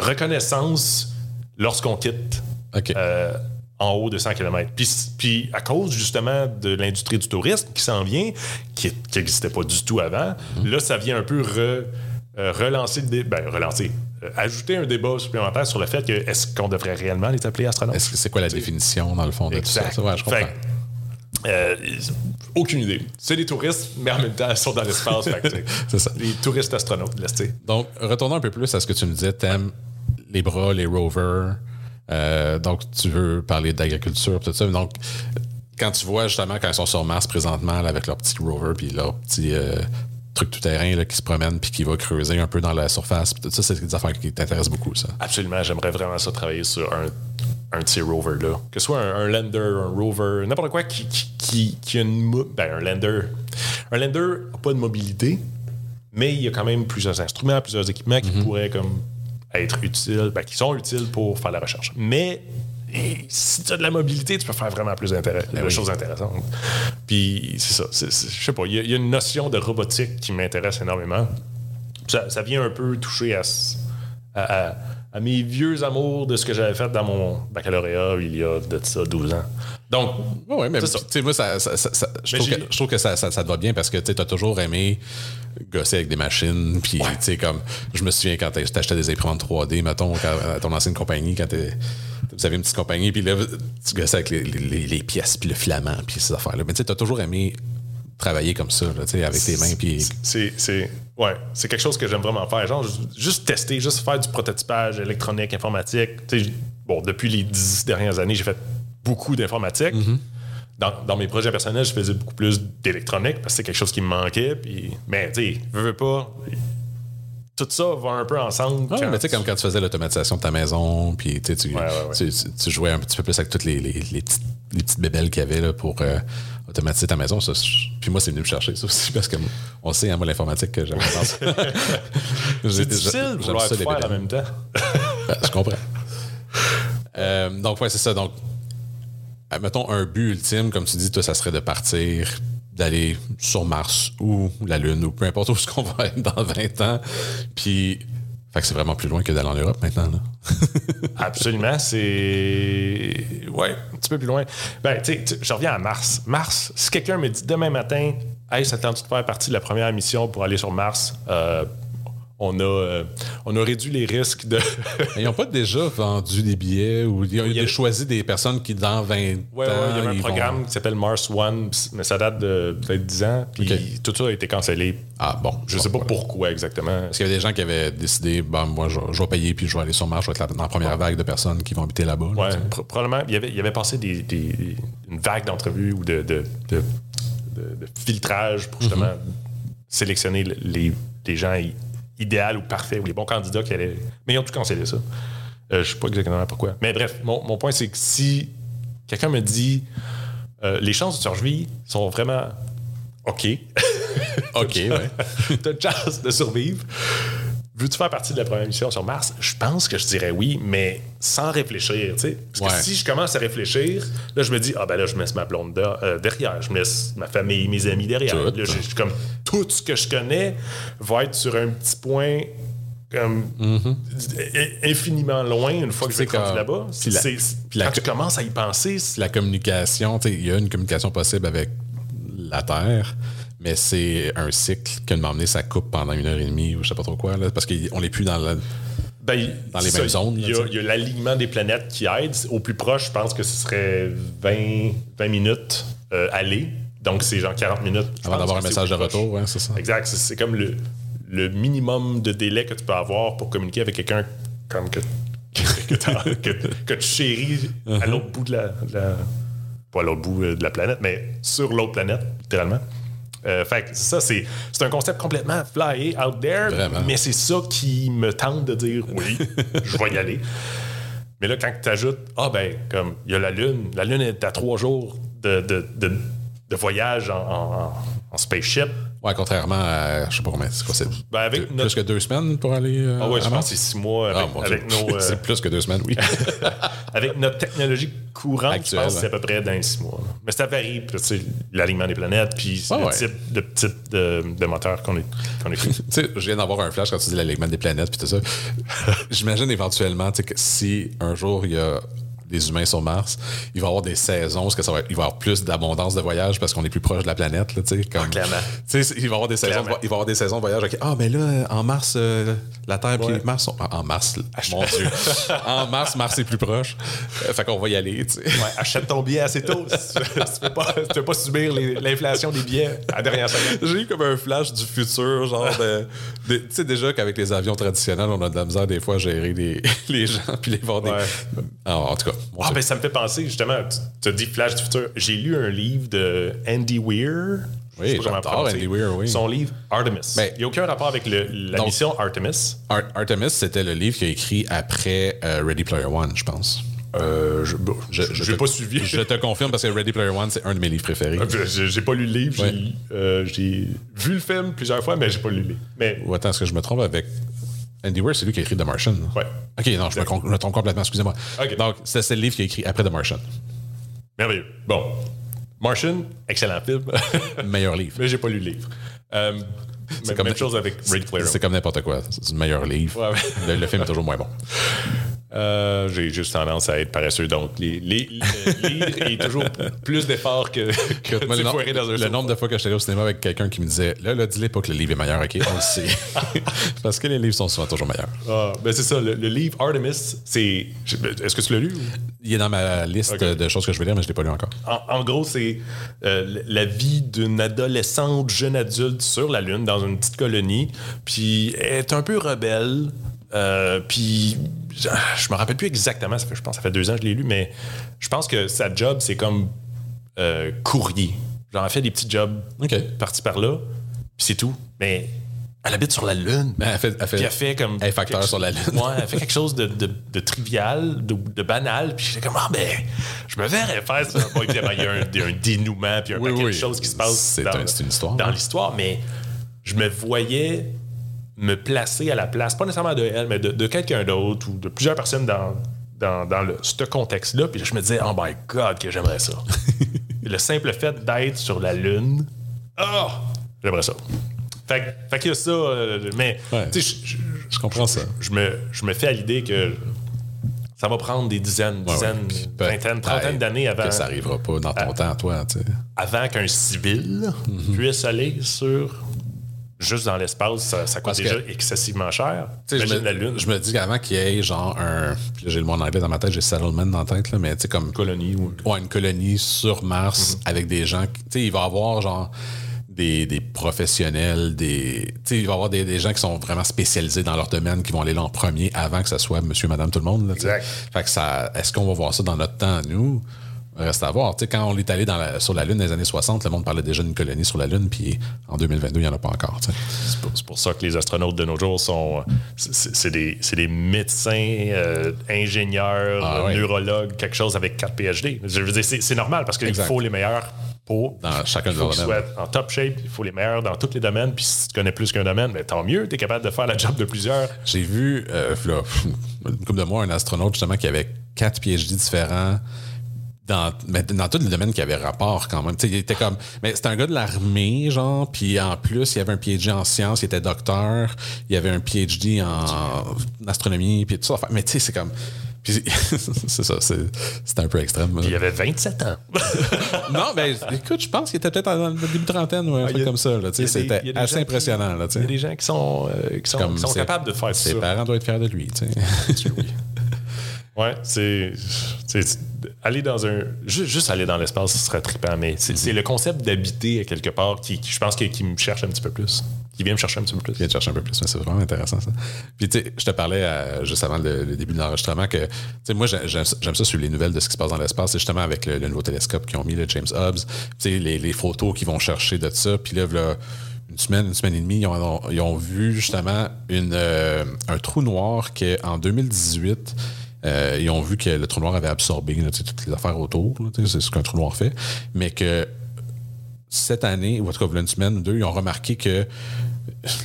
reconnaissance lorsqu'on quitte OK. euh, en haut de 100 km. Puis, puis à cause justement de l'industrie du tourisme qui s'en vient, qui n'existait pas du tout avant, Mhm. là, ça vient un peu re- euh, relancer le débat. Ben, relancer. Euh, ajouter un débat supplémentaire sur le fait que est-ce qu'on devrait réellement les appeler astronautes? Est-ce que c'est quoi la définition, dans le fond, de tout ça? Ça, ouais, je comprends. Fait que, euh, aucune idée. C'est des touristes, mais en même temps, ils sont dans l'espace. C'est ça. Les touristes astronautes, là. Donc, retournons un peu plus à ce que tu me disais. T'aimes les bras, les rovers. Euh, donc, tu veux parler d'agriculture, tout ça. Donc, quand tu vois justement quand ils sont sur Mars présentement là, avec leur petit rover puis leur petit euh, truc tout-terrain là, qui se promène puis qui va creuser un peu dans la surface, tout ça, c'est des affaires qui t'intéressent beaucoup, ça. Absolument, j'aimerais vraiment ça travailler sur un, un de ces rovers-là. Que ce soit un, un lander, un rover, n'importe quoi qui, qui, qui, qui a une. mo- Ben, un lander. Un lander n'a pas de mobilité, mais il y a quand même plusieurs instruments, plusieurs équipements qui pourraient comme être utiles, ben, qui sont utiles pour faire la recherche. Mais et si tu as de la mobilité, tu peux faire vraiment plus d'intérêt- de choses intéressantes. Puis c'est ça. c'est- c'est- Je sais pas, il y, a- il y a une notion de robotique qui m'intéresse énormément. Ça, ça vient un peu toucher à, ce- à, à- à mes vieux amours de ce que j'avais fait dans mon baccalauréat il y a de ça 12 ans. Donc, Oui, ouais, mais tu sais, moi, ça, ça- ça- ça- je, trouve que, je trouve que ça, ça, te va bien parce que tu as toujours aimé gosser avec des machines. Puis, tu sais, comme, je me souviens quand t'as- t'achetais des imprimantes 3D, mettons, à ton ancienne compagnie, quand t'es- vous avez une petite compagnie, puis là, tu gossais avec les, les- les pièces, puis le filament, puis ces affaires-là. Mais tu sais, tu as toujours aimé travailler comme ça, là, avec tes mains. Puis, c'est, c'est, ouais, c'est quelque chose que j'aime vraiment faire. Genre, ju- juste tester, juste faire du prototypage électronique, informatique. Bon, depuis les dix dernières années, j'ai fait beaucoup d'informatique. Dans, dans mes projets personnels, je faisais beaucoup plus d'électronique parce que c'est quelque chose qui me manquait. Puis, mais, tu sais, veux, veux pas. Tout ça va un peu ensemble. Ouais, mais tu sais, comme quand tu faisais l'automatisation de ta maison, puis tu, sais, tu, Ouais, ouais, ouais. tu- tu- tu jouais un petit peu plus avec toutes les, les, les petites, les petites bébelles qu'il y avait là, pour euh, automatiser ta maison. Ça, puis moi, c'est venu me chercher ça aussi, parce que on sait, hein, moi, l'informatique, que j'aime pas. c'est difficile de vouloir tout faire en même temps. Ben, je comprends. Euh, donc, ouais, c'est ça. Donc, mettons un but ultime, comme tu dis, toi, ça serait de partir, d'aller sur Mars ou la Lune ou peu importe où ce qu'on va être dans 20 ans. Puis, fait que c'est vraiment plus loin que d'aller en Europe maintenant. Absolument, c'est. Ouais, un petit peu plus loin. Ben, tu sais, je reviens à Mars. Mars, si quelqu'un me dit demain matin, hey, ça te tente de faire partie de la première mission pour aller sur Mars, euh, on, a, euh, on a réduit les risques de. Ils n'ont pas déjà vendu des billets ou ils ont, Il y a- choisi des personnes qui, dans 20 Ouais, ouais, ans, il y avait un vont- programme qui s'appelle Mars One, mais ça date de peut-être 10 ans, puis tout ça a été cancellé. Ah bon. Je sais pas pourquoi exactement. Parce qu'il y avait des gens qui avaient décidé, bon, moi, je, je vais payer puis je vais aller sur Mars, je vais être la- dans la première vague de personnes qui vont habiter là-bas. là, Ouais, probablement. Il y avait, il y avait passé des, des- une vague d'entrevues ou de, de, de- filtrage pour justement sélectionner le- les, les gens i- idéaux ou parfaits ou les bons candidats qui allaient. Mais ils ont tout cancellé ça. Euh, je sais pas exactement pourquoi. Mais bref, mon, mon point, c'est que si quelqu'un me dit euh, les chances de survie sont vraiment OK. OK, ouais. T'as une chance de survivre. Veux-tu faire partie de la première mission sur Mars? Je pense que je dirais oui, mais sans réfléchir. Parce Ouais. que si je commence à réfléchir, là, je me dis, ah ben là, je me laisse ma blonde de- euh, derrière, je me laisse ma famille, mes amis derrière. Tout. Là, je- je- comme tout ce que je connais va être sur un petit point comme i- infiniment loin une fois que Mm-hmm. C'est là-bas. puis la- C'est- puis la- quand tu commences à y penser, la communication, il y a une communication possible avec la Terre, mais c'est un cycle que de m'emmener ça coupe pendant une heure et demie ou je sais pas trop quoi, là, parce qu'on n'est plus dans la. Ben, Dans les mêmes zones, Il y a, l'alignement des planètes qui aide. Au plus proche, je pense que ce serait 20, 20 minutes euh, aller. Donc, c'est genre 40 minutes. Avant d'avoir un message de proche. retour, ouais, c'est ça. Exact. C'est, comme le, le minimum de délai que tu peux avoir pour communiquer avec quelqu'un comme que, que, t'as- que- que tu chéris Uh-huh. à l'autre bout de la, de la- Pas à l'autre bout euh, de la planète, mais sur l'autre planète, littéralement. Euh, fait que ça, c'est, c'est un concept complètement flyé out there, Vraiment. mais c'est ça qui me tente de dire oui, je vais y aller. Mais là, quand tu ajoutes, ah ben, comme il y a la Lune, la Lune est à trois jours de, de, de- de voyage en, en- en spaceship. Ouais, contrairement à. Je sais pas combien. C'est quoi, c'est Ben, avec plus notre- que deux semaines pour aller. euh, Ah ouais, je pense que c'est six mois Ah, avec, Dieu. nos, euh, c'est plus que deux semaines, oui. avec notre technologie courante, Actuelle, je pense que c'est à peu près dans les six mois. là. Mais ça varie, tu sais, l'alignement des planètes, puis Ah le ouais. type de, type de, de moteur qu'on est, qu'on est tu sais, je viens d'avoir un flash quand tu dis l'alignement des planètes puis tout ça. J'imagine éventuellement, tu sais, que si un jour il y a des humains sur Mars, il va y avoir des saisons parce que ça va, il va y avoir plus d'abondance de voyages parce qu'on est plus proche de la planète, là, tu sais. Comme, clairement. Sais, il va y avoir des saisons, de, il va avoir des saisons de voyage. ok, Ah, mais là, en Mars, euh, la Terre Ouais. Mars sont. En Mars, mon Dieu. en Mars, Mars est plus proche. Euh, fait qu'on va y aller. Ouais, achète ton billet assez tôt. si tu ne veux pas, subir l'inflation des billets à la dernière seconde. J'ai eu comme un flash du futur, genre de. de- tu sais, déjà qu'avec les avions traditionnels, on a de la misère des fois à gérer les, les gens puis les voir des. Ouais. Ah, en tout cas, Ah, ben ça me fait penser, justement, tu as dit Flash du futur. J'ai lu un livre de Andy Weir. Oui, j'adore. Andy Weir. Son livre Artemis. Ben, Il n'y a aucun rapport avec le- la donc- mission Artemis. Ar- Artemis, c'était le livre qu'il a écrit après euh, Ready Player One, je pense. Euh, je bon, je, Je j'ai te- pas suivi. Je te confirme parce que Ready Player One, c'est un de mes livres préférés. Je- je- J'ai pas lu le livre. Ouais. J'ai euh, j'ai vu le film plusieurs fois, mais j'ai pas lu le livre. Mais Ou attends, est-ce que je me trompe avec. Andy Weir, c'est lui qui a écrit The Martian. Ouais. Ok, non, je me, con- je me trompe complètement, excusez-moi. Ok. Donc, c'est c'est le livre qu'il a écrit après The Martian. merveilleux. Bon. Martian, excellent film. Meilleur livre. mais j'ai pas lu le livre. Euh, même, comme- même chose avec Ready Player. C'est comme n'importe quoi. C'est le meilleur livre. Ouais, ouais. Le, le film est toujours moins bon. Euh, j'ai juste tendance à être paresseux. Donc, les, les, le livre est toujours plus d'efforts que, que le, nom- dans un le nombre de fois que j'étais allé au cinéma avec quelqu'un qui me disait Là, là, dis-le pas que le livre est meilleur, ok, on le sait. Parce que les livres sont souvent toujours meilleurs. Ah, ben c'est ça, le, le livre Artemis, c'est. Est-ce que tu l'as lu? Il est dans ma liste de choses que je veux lire, mais je ne l'ai pas lu encore. En, en gros, c'est euh, la vie d'une adolescente, jeune adulte sur la Lune, dans une petite colonie. Puis elle est un peu rebelle. Euh, puis je, je me rappelle plus exactement, ça fait, je pense ça fait deux ans que je l'ai lu, mais je pense que sa job, c'est comme euh, courrier. Genre, elle fait des petits jobs OK. par-ci par-là, puis c'est tout. Mais elle habite sur la Lune. Mais elle fait, elle fait, Puis elle fait comme. Elle est facteur quelque- sur la Lune. Ouais, elle fait quelque chose de, de- de trivial, de, de banal. Puis j'étais comme, ah ben, je me verrais faire ça. Bon, évidemment, il y a un, il y a un dénouement, puis Oui, paquet oui. de choses qui se passent C'est dans, un- c'est une histoire, dans l'histoire. Mais je me voyais me placer à la place, pas nécessairement de elle, mais de, de quelqu'un d'autre ou de plusieurs personnes dans, dans, dans le, ce contexte-là. Puis là, je me disais, oh my God, que j'aimerais ça. le simple fait d'être sur la Lune, oh, j'aimerais ça. Fait, que- fait qu'il y a ça, euh, mais Ouais. tu sais, je- je- Je comprends ça. je me, je me fais à l'idée que ça va prendre des dizaines, dizaines, ouais. Puis vingtaines, trentaines d'années avant, Que ça n'arrivera pas dans ton temps, toi. Avant qu'un civil Mhm. puisse aller sur juste dans l'espace. Ça, ça coûte Parce que- déjà excessivement cher. Je, Imagine la me, Lune, je me dis qu'avant qu'il y ait genre un. j'ai le mot en anglais dans ma tête, j'ai settlement dans la tête, là, mais tu sais, comme. colonie. Ou... Ouais, une colonie sur Mars avec des gens. Tu sais, il va y avoir genre des, des professionnels, des. Tu sais, il va y avoir des, des gens qui sont vraiment spécialisés dans leur domaine qui vont aller là en premier avant que ce soit monsieur, madame, tout le monde. Là. Exact. Fait que ça. Est-ce qu'on va voir ça dans notre temps, nous? Reste à voir. Quand on est allé dans la- sur la Lune dans les années 60, le monde parlait déjà d'une colonie sur la Lune, puis en 2022, il n'y en a pas encore. C'est pour, ça que les astronautes de nos jours sont. C'est des, c'est des médecins, euh, ingénieurs, Ah ouais. neurologues, quelque chose avec 4 PhD. Je veux dire, c'est normal parce qu'il faut les meilleurs pour. Dans chacun de leurs domaines. en top shape, il faut les meilleurs dans tous les domaines. Puis si tu connais plus qu'un domaine, mais tant mieux, tu es capable de faire la job de plusieurs. J'ai vu, euh, là, une couple de mois, un astronaute justement qui avait quatre PhD différents dans, mais dans tous les domaines qui avaient rapport quand même. Tu sais, il était comme. Mais c'était un gars de l'armée, genre, puis en plus, il avait un PhD en sciences, il était docteur, il avait un PhD en astronomie, puis tout ça. Mais tu sais, c'est comme. C'est ça, c'est c'était un peu extrême. Il avait 27 ans. non, mais écoute, je pense qu'il était peut-être dans le début de trentaine ou un Ah, truc a- comme ça. C'était assez impressionnant. Là, tu Il y a des gens qui sont, euh, qui sont, Comme qui sont ses- capables de faire Ses ça. parents doivent être fiers de lui. Ouais, c'est. Aller dans un. Juste, juste aller dans l'espace, ce serait trippant, mais c'est c'est le concept d'habiter à quelque part qui, qui, je pense, que- qui me cherche un petit peu plus. Qui vient me chercher un petit peu plus. Je viens de chercher un peu plus, mais c'est vraiment intéressant ça. Puis tu sais, je te parlais euh, juste avant le, début de l'enregistrement que, tu sais, moi j'ai- j'aime ça- sur les nouvelles de ce qui se passe dans l'espace, c'est justement avec le, nouveau télescope qu'ils ont mis, le James Hubbs, tu sais, les, les photos qu'ils vont chercher de ça, puis là, là, une semaine, une semaine et demie, ils ont, ils ont vu justement une, euh, un trou noir qu'en 2018, euh, ils ont vu que le trou noir avait absorbé là, toutes les affaires autour, c'est ce qu'un trou noir fait, mais que cette année, ou en tout cas, une semaine ou deux, ils ont remarqué que.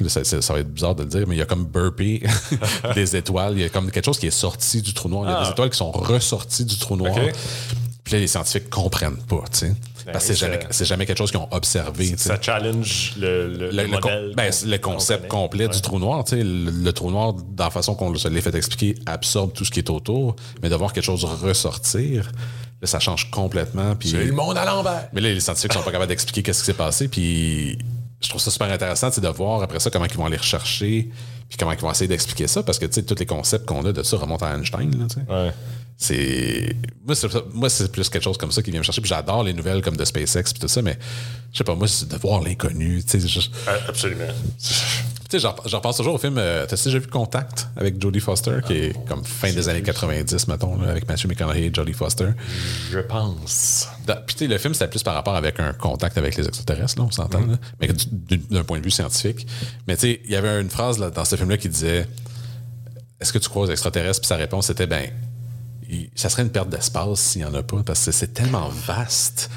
ça, ça- ça va être bizarre de le dire, mais il y a comme burpé des étoiles. Il y a comme quelque chose qui est sorti du trou noir. Il y a Ah. des étoiles qui sont ressorties du trou noir. Puis là, les scientifiques comprennent pas, tu sais. Parce que c'est jamais, c'est jamais quelque chose qu'ils ont observé. Ça challenge le, le, Le, le le con- modèle. ben, le concept complet Ouais. du trou noir, tu sais, le, le trou noir, dans la façon qu'on se l'ait fait expliquer, absorbe tout ce qui est autour, mais de voir quelque chose ressortir, là, ça change complètement. Puis, C'est le monde à l'envers. mais là, les scientifiques sont pas capables d'expliquer qu'est-ce qui s'est passé. Puis je trouve ça super intéressant de voir après ça comment ils vont aller rechercher, puis comment ils vont essayer d'expliquer ça, parce que tu sais, tous les concepts qu'on a de ça remontent à Einstein. Là. C'est moi, c'est moi, c'est plus quelque chose comme ça qui vient me chercher. Puis j'adore les nouvelles comme de SpaceX puis tout ça, mais je sais pas, moi, c'est de voir l'inconnu. Tu sais, je- tu Euh, Absolument. sais, j'en repense toujours au film. euh, T'as déjà vu Contact avec Jodie Foster, qui est comme fin des années 90, mettons, là, avec Matthew McConaughey et Jodie Foster? Je pense. Puis tu sais, le film, c'était plus par rapport avec un contact avec les extraterrestres, là, on s'entend, là, mais du- du- d'un point de vue scientifique. Mais tu sais, il y avait une phrase là, dans ce film-là qui disait Est-ce que tu crois aux extraterrestres Puis sa réponse était Ben, ça serait une perte d'espace s'il n'y en a pas, parce que c'est tellement vaste.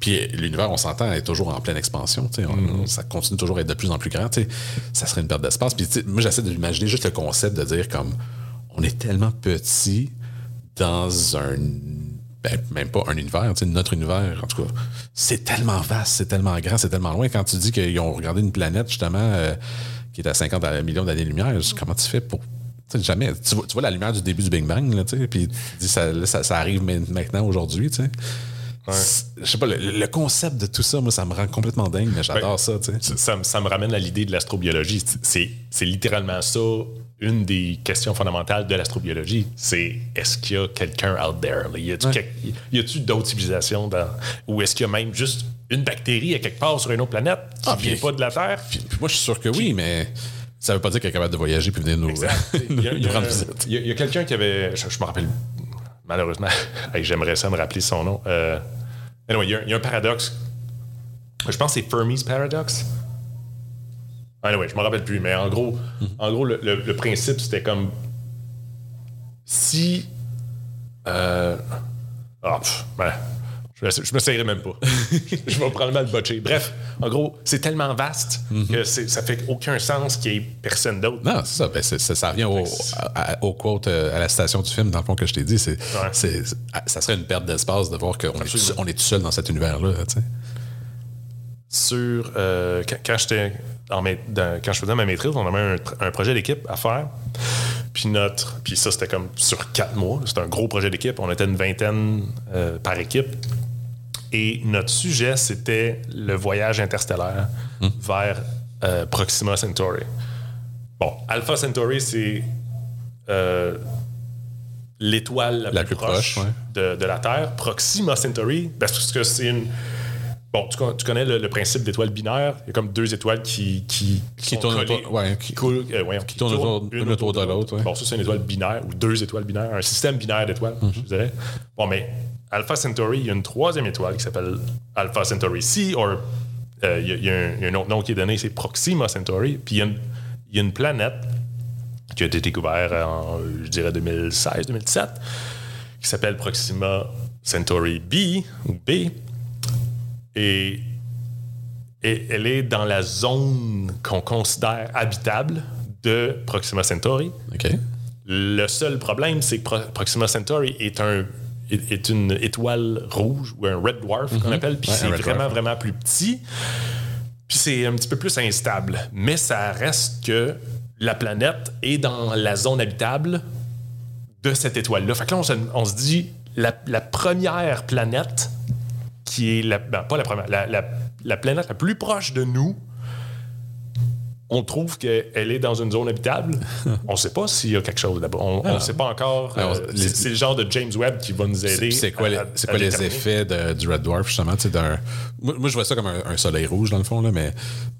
Puis l'univers, on s'entend, est toujours en pleine expansion. on- Ça continue toujours à être de plus en plus grand. Ça serait une perte d'espace. Puis moi, j'essaie d'imaginer juste le concept de dire comme on est tellement petit dans un ben, même pas un univers, notre univers, en tout cas, c'est tellement vaste, c'est tellement grand, c'est tellement loin. Quand tu dis qu'ils ont regardé une planète, justement, euh, qui est à 50 millions d'années-lumière, comment tu fais pour. Jamais. Tu vois, tu vois la lumière du début du Big Bang, là, tu sais, puis tu dis ça, là, ça, ça arrive ma- maintenant, aujourd'hui. C'est- Je sais pas, le, le concept de tout ça, moi, ça me rend complètement dingue, mais j'adore ça. Ça, ça me- ça me ramène à l'idée de l'astrobiologie. C'est c'est littéralement ça, une des questions fondamentales de l'astrobiologie. C'est est-ce qu'il y a quelqu'un out there? là? Y a-tu Ouais. d'autres civilisations dans. Ou est-ce qu'il y a même juste une bactérie à quelque part sur une autre planète qui Ah, vient puis- pas de la Terre? Puis moi, je suis sûr que oui, mais ça veut pas dire qu'elle est capable de voyager puis venir nous, a, a- rendre visite. il y a- il y a quelqu'un qui avait. Je, me rappelle. Malheureusement, hey, j'aimerais ça me rappeler son nom. Euh, anyway, il y, y a un paradoxe. Je pense que c'est Fermi's paradoxe. Anyway, je me rappelle plus, mais en gros, en gros le, le- le principe, c'était comme. Si. Euh, ah, pff, ben, je me- je me serrerai même pas. je vais probablement le botcher. Bref, en gros, c'est tellement vaste que c'est- ça fait aucun sens qu'il y ait personne d'autre. Non, c'est ça. Ben, ça revient au, à- au quote euh, à la station du film, dans le fond, que je t'ai dit. C'est, c'est- ça serait une perte d'espace de voir qu'on est, tout- on est tout seul dans cet univers-là. sur euh, quand, quand j'étais en dans- quand je faisais ma maîtrise, on avait un projet d'équipe à faire. Puis notre puis ça c'était comme sur quatre mois. C'était un gros projet d'équipe. On était une vingtaine euh, par équipe. Et notre sujet c'était le voyage interstellaire vers euh, Proxima Centauri. Bon, Alpha Centauri c'est euh, l'étoile la, La plus, plus proche, proche, ouais. de, de la Terre. Proxima Centauri, parce que c'est une. Bon, tu, con- tu connais le, le principe d'étoile binaire. Il y a comme deux étoiles qui. Qui, Qui tournent autour- ouais, qui- coulent- euh, qui tournent autour- une autour de l'autre. Bon, ça, c'est une étoile binaire ou deux étoiles binaires. Un système binaire d'étoiles, Mhm. je dirais. Bon, mais Alpha Centauri, il y a une troisième étoile qui s'appelle Alpha Centauri C, ou euh, il y, a- il un, il y a un autre nom qui est donné, c'est Proxima Centauri. Puis il y a une, il y a une planète qui a été découverte en, je dirais, 2016-2017, qui s'appelle Proxima Centauri B, ou B. Et, et elle est dans la zone qu'on considère habitable de Proxima Centauri. OK. Le seul problème, c'est que Pro- Proxima Centauri est, un, est, est une étoile rouge ou un red dwarf qu'on appelle, puis Mhm. Ouais, c'est un red vraiment, dwarf. vraiment plus petit. Puis c'est un petit peu plus instable. Mais ça reste que la planète est dans la zone habitable de cette étoile-là. Fait que là, on se, on se dit, la, la première planète qui est la, ben, pas la première, la, la- la planète la plus proche de nous, on trouve qu'elle est dans une zone habitable. on ne sait pas s'il y a quelque chose là-bas. On ne sait pas encore. Euh, c'est le genre de James Webb qui va nous aider. C'est quoi, à- les, quoi effets de- du Red Dwarf, justement? Moi, moi, je vois ça comme un, un soleil rouge, dans le fond, là, mais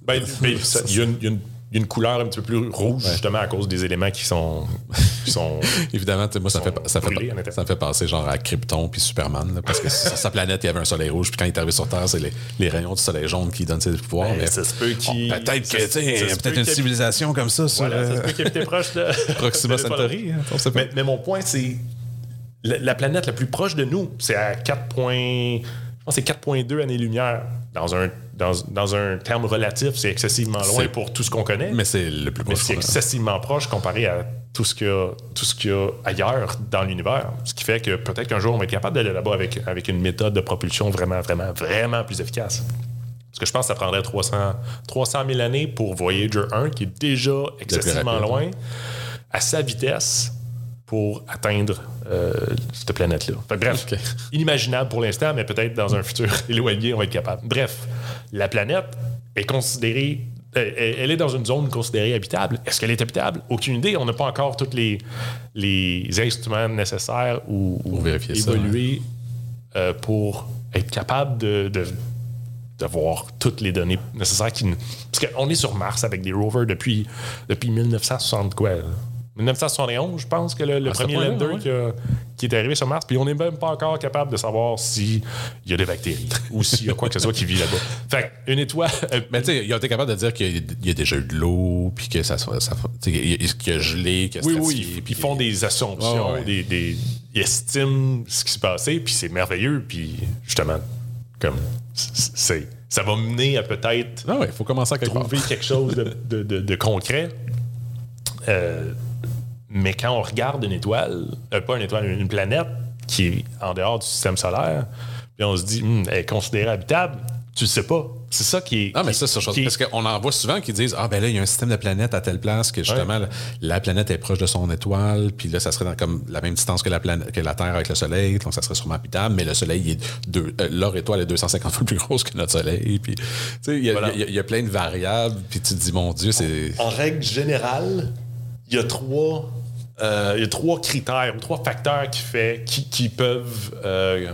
Ben, ben, ça- Il y, a une- il y a une- il y a une couleur un petit peu plus rouge, justement, à cause des éléments qui sont. Qui sont évidemment, moi, ça, fait, ça, fait, ça me fait penser genre à Krypton puis Superman, là, parce que sa sa planète, il y avait un soleil rouge, puis quand il est arrivé sur Terre, c'est les, les rayons du soleil jaune qui donnent ses pouvoirs. Ben, mais ça se peut qu'il- Bon, peut-être que, tu peut-être une civilisation comme ça sur Voilà, ça se euh, peut qu'il était proche de. Proxima Centauri. hein. Mais, mais mon point, c'est. La, la planète la plus proche de nous, c'est à 4 points. Je pense c'est 4,2 années-lumière. Dans un, dans, dans un terme relatif, c'est excessivement loin C'est- pour tout ce qu'on connaît. Mais c'est le plus Mais proche. c'est qu'on a. excessivement proche comparé à tout ce qu'il y a, tout ce qu'il y a ailleurs dans l'univers. Ce qui fait que peut-être qu'un jour, on va être capable d'aller là-bas avec, avec une méthode de propulsion vraiment, vraiment, vraiment plus efficace. Parce que je pense que ça prendrait 300, 300 000 années pour Voyager 1, qui est déjà excessivement rapide, loin, à sa vitesse pour atteindre euh, cette planète-là. Bref, inimaginable pour l'instant, mais peut-être dans un futur éloigné, on va être capable. Bref, la planète est considérée. euh, Elle est dans une zone considérée habitable. Est-ce qu'elle est habitable? Aucune idée. On n'a pas encore tous les, les instruments nécessaires ou, ou Pour vérifier ça, évoluer euh, pour être capable de, de, d'avoir toutes les données nécessaires. Qui, parce qu'on est sur Mars avec des rovers depuis, depuis 1960, quoi. 1971, je pense que le, premier lander ouais. qui, a- qui est arrivé sur Mars, puis on n'est même pas encore capable de savoir s'il y a des bactéries ou s'il y a quoi que ce soit qui vit là-bas. Fait que, une étoile. euh, Mais tu sais, ils ont été capables de dire qu'il y a- déjà eu de l'eau, puis que ça soit. Ça, qu'il y a gelé, a oui, oui, puis ils font des assumptions, ouais. Des, des- ils estiment ce qui s'est passé, puis c'est merveilleux, puis justement, comme c'est, ça va mener à peut-être Ah ouais, il faut commencer à quelque part. trouver quelque chose de, de- de- de concret. Euh, mais quand on regarde une étoile, euh, pas une étoile, une planète qui est en dehors du système solaire, puis on se dit, Hum, elle est considérée habitable, tu le sais pas. C'est ça qui est. Ah, mais qui- ça, c'est chose. qui Parce qu'on en voit souvent qui disent Ah, ben là, il y a un système de planètes à telle place que justement, la, la planète est proche de son étoile, puis là, ça serait dans comme la même distance que la, planète, que la Terre avec le Soleil, donc ça serait sûrement habitable, mais le Soleil, il est deux, euh, leur étoile est 250 fois plus grosse que notre Soleil. Puis, tu sais, Voilà. y il y a plein de variables, puis tu te dis Mon Dieu, c'est. en règle générale, il y a trois, euh, il y a trois critères ou trois facteurs qui, fait, qui, qui peuvent. euh,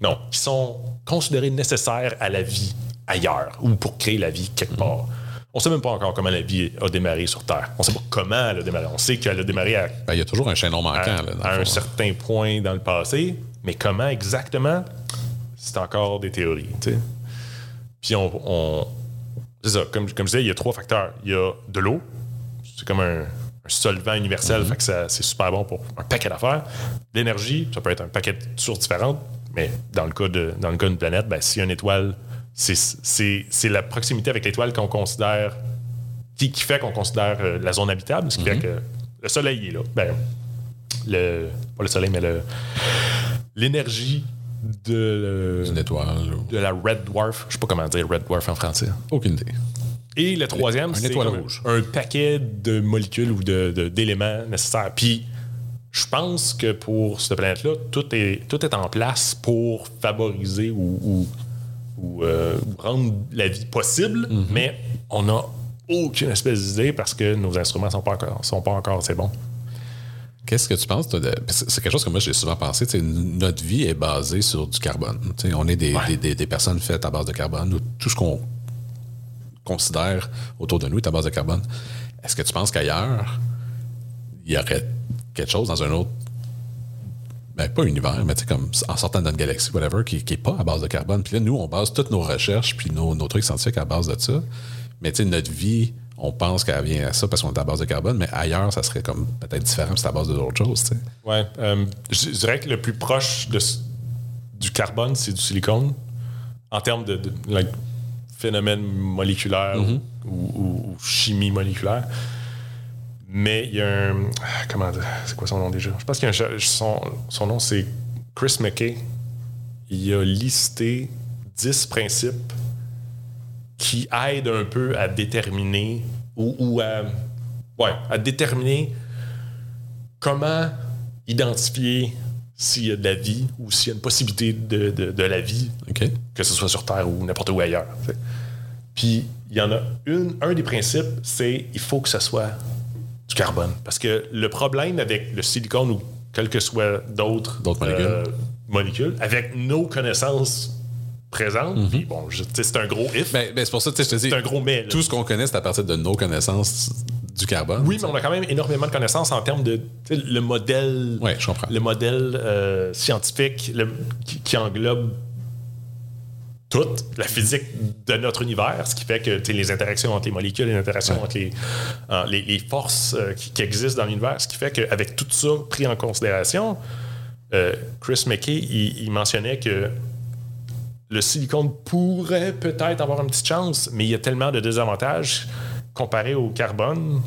non, qui sont considérés nécessaires à la vie ailleurs ou pour créer la vie quelque part. On sait même pas encore comment la vie a démarré sur Terre. On sait pas comment elle a démarré. On sait qu'elle a démarré à, Ben, il y a toujours un chaînon manquant. à- là, un certain point dans le passé, mais comment exactement, c'est encore des théories. Puis on, on- c'est ça, comme, comme je disais, il y a trois facteurs. Il y a de l'eau, c'est comme un, un solvant universel, fait que ça- c'est super bon pour un paquet d'affaires. L'énergie, ça peut être un paquet de sources différentes, mais dans le cas de dans le cas d'une planète, ben, si une étoile, c'est, la proximité avec l'étoile qu'on considère qui, qui fait qu'on considère euh, la zone habitable, ce qui fait que le soleil est là. Ben, le, pas le soleil, mais le, l'énergie de, Une étoile. ou- de la Red Dwarf. Je sais pas comment dire Red Dwarf en français. Aucune idée. Et le troisième, c'est un paquet de molécules ou de- de- d'éléments nécessaires. Puis, je pense que pour cette planète-là, tout est, tout est en place pour favoriser ou, ou- ou, euh, rendre la vie possible, Mhm. mais on n'a aucune espèce d'idée parce que nos instruments sont pas encore, sont pas encore assez bons. Qu'est-ce que tu penses, toi, de... C'est quelque chose que moi, j'ai souvent pensé. Notre vie est basée sur du carbone. On est des, Ouais. des- des- des personnes faites à base de carbone. ou Tout ce qu'on considère autour de nous à base de carbone. Est-ce que tu penses qu'ailleurs, il y aurait quelque chose dans un autre. Ben, pas univers, mais comme en sortant notre galaxie, whatever, qui n'est pas à base de carbone. Puis là, nous, on base toutes nos recherches puis nos, nos trucs scientifiques à base de ça. Mais tu sais, notre vie, on pense qu'elle vient à ça parce qu'on est à base de carbone, mais ailleurs, ça serait comme peut-être différent, c'est à base d'autres choses. Ouais. euh, je dirais que le plus proche du carbone, c'est du silicone. En termes de, phénomène moléculaire Mm-hmm. ou, ou- ou chimie moléculaire. Mais il y a un. Comment dire C'est quoi son nom déjà? Je pense qu'il y a un. Son, son nom, c'est Chris McKay. Il a listé 10 principes qui aident un peu à déterminer ou, ou à. Ouais, à déterminer comment identifier s'il y a de la vie ou s'il y a une possibilité de, de- de la vie, que ce soit sur Terre ou n'importe où ailleurs. Puis il y en a une, un des principes, c'est il faut que ce soit du carbone. Parce que le problème avec le silicone ou quel que soit d'autres D'autres molécules. euh, molécules, avec nos connaissances présentes, puis bon, c'est un gros if, Ben, ben, c'est pour ça que je te dis, c'est un gros mais. là. tout ce qu'on connaît, c'est à partir de nos connaissances du carbone. Oui, mais on a quand même énormément de connaissances en termes de le modèle, Ouais, je comprends. le modèle euh, scientifique le- qui, qui englobe toute la physique de notre univers, ce qui fait que les interactions entre les molécules, les interactions entre les, euh, les, les forces euh, qui, qui existent dans l'univers, ce qui fait qu'avec tout ça pris en considération, Chris McKay, il, il mentionnait que le silicone pourrait peut-être avoir une petite chance, mais il y a tellement de désavantages comparé au carbone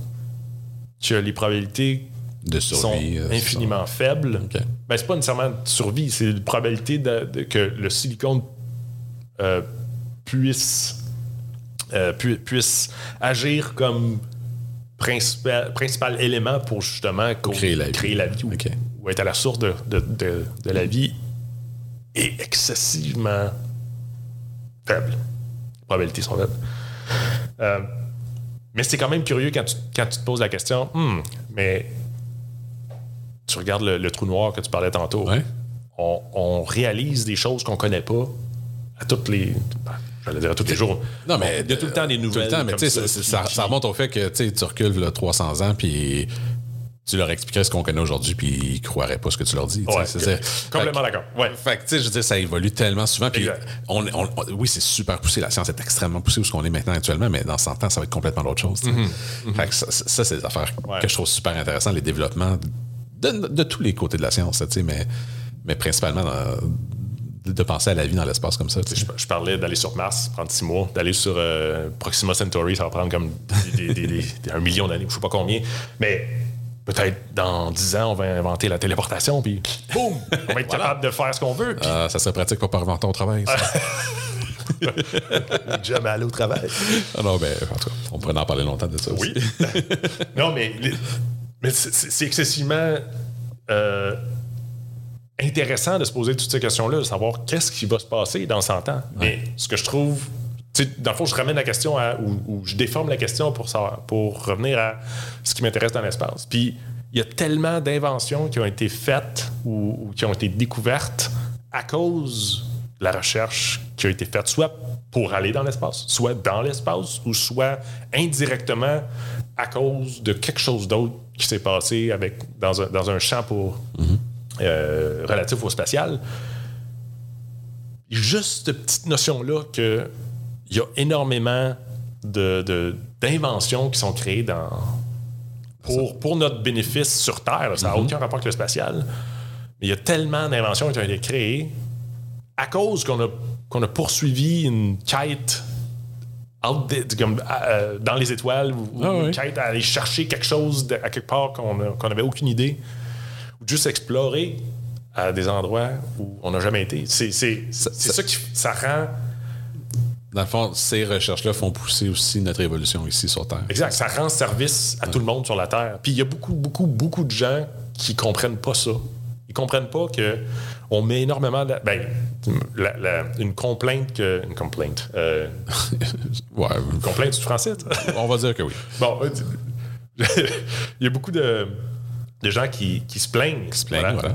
que les probabilités De sont survie. euh, infiniment faibles. OK. Ben, c'est pas nécessairement de survie, c'est la probabilité de, de- que le silicone euh, puisse, euh, pu- puisse agir comme principal, principal élément pour justement créer la vie. la vie ou, être à la source de, de- de- de la vie est excessivement faible. Les probabilités sont faibles. Euh, mais c'est quand même curieux quand tu, quand tu te poses la question, Hmm, mais tu regardes le, le trou noir que tu parlais tantôt. Ouais. On, on réalise des choses qu'on connaît pas à toutes les. ben, J'allais dire à tous les jours. Non, mais il y a tout le temps des Tout nouvelles. le temps, mais ça, ça, ça remonte au fait que tu recules là, 300 ans, puis tu leur expliquerais ce qu'on connaît aujourd'hui, puis ils croiraient pas ce que tu leur dis. complètement d'accord. Ouais. Fait que, tu sais, je veux dire, ça évolue tellement souvent. Puis, on, on- on- oui, c'est super poussé. La science est extrêmement poussée où ce qu'on est maintenant actuellement, mais dans 100 ans, ça va être complètement d'autre chose. tu sais. Fait que ça, ça, ça, c'est des affaires Mm-hmm. Ouais. que je trouve super intéressantes, les développements de, de tous les côtés de la science, tu sais, mais, mais principalement dans- de, penser à la vie dans l'espace comme ça. tu sais. Je, je parlais d'aller sur Mars, prendre six mois, d'aller sur euh, Proxima Centauri, ça va prendre comme des- des- des- des- un million d'années, je sais pas combien. Mais peut-être dans dix ans, on va inventer la téléportation, puis boum, on va être capable de faire ce qu'on veut. Puis Ah, ça serait pratique pour pas reventer au travail. ça. jamais aller au travail. Ah non, ben, en tout cas, on pourrait en parler longtemps de ça aussi. Oui. non, mais, mais c'est c'est excessivement euh, intéressant de se poser toutes ces questions-là, de savoir qu'est-ce qui va se passer dans 100 ans. Mais ce que je trouve. Dans le fond, je ramène la question à. ou, ou je déforme la question pour, savoir- pour revenir à ce qui m'intéresse dans l'espace. Puis, il y a tellement d'inventions qui ont été faites ou, ou qui ont été découvertes à cause de la recherche qui a été faite, soit pour aller dans l'espace, soit dans l'espace, ou soit indirectement à cause de quelque chose d'autre qui s'est passé avec, dans, un, dans un champ pour, euh, relatif au spatial. Juste cette petite notion-là qu'il y a énormément de- de- d'inventions qui sont créées dans, pour, pour notre bénéfice sur Terre. Ça n'a aucun rapport avec le spatial. Mais il y a tellement d'inventions qui ont été créées à cause qu'on a, qu'on a poursuivi une quête out comme, euh, dans les étoiles ou, Ah une oui. quête à aller chercher quelque chose de- à quelque part qu'on n'avait aucune idée ou juste explorer à des endroits où on n'a jamais été. C'est ça- ça qui ça rend Dans le fond, ces recherches-là font pousser aussi notre évolution ici sur Terre. exact, ça rend service à tout le monde sur la Terre. Puis il y a beaucoup, beaucoup, beaucoup de gens qui comprennent pas ça. Ils comprennent pas que on met énormément de, ben, la- la- une complainte que une complainte euh, Ouais, une complainte du français. ça? on va dire que oui. Bon, il y a beaucoup de, de gens qui, qui se plaignent. Qui se plaignent, voilà.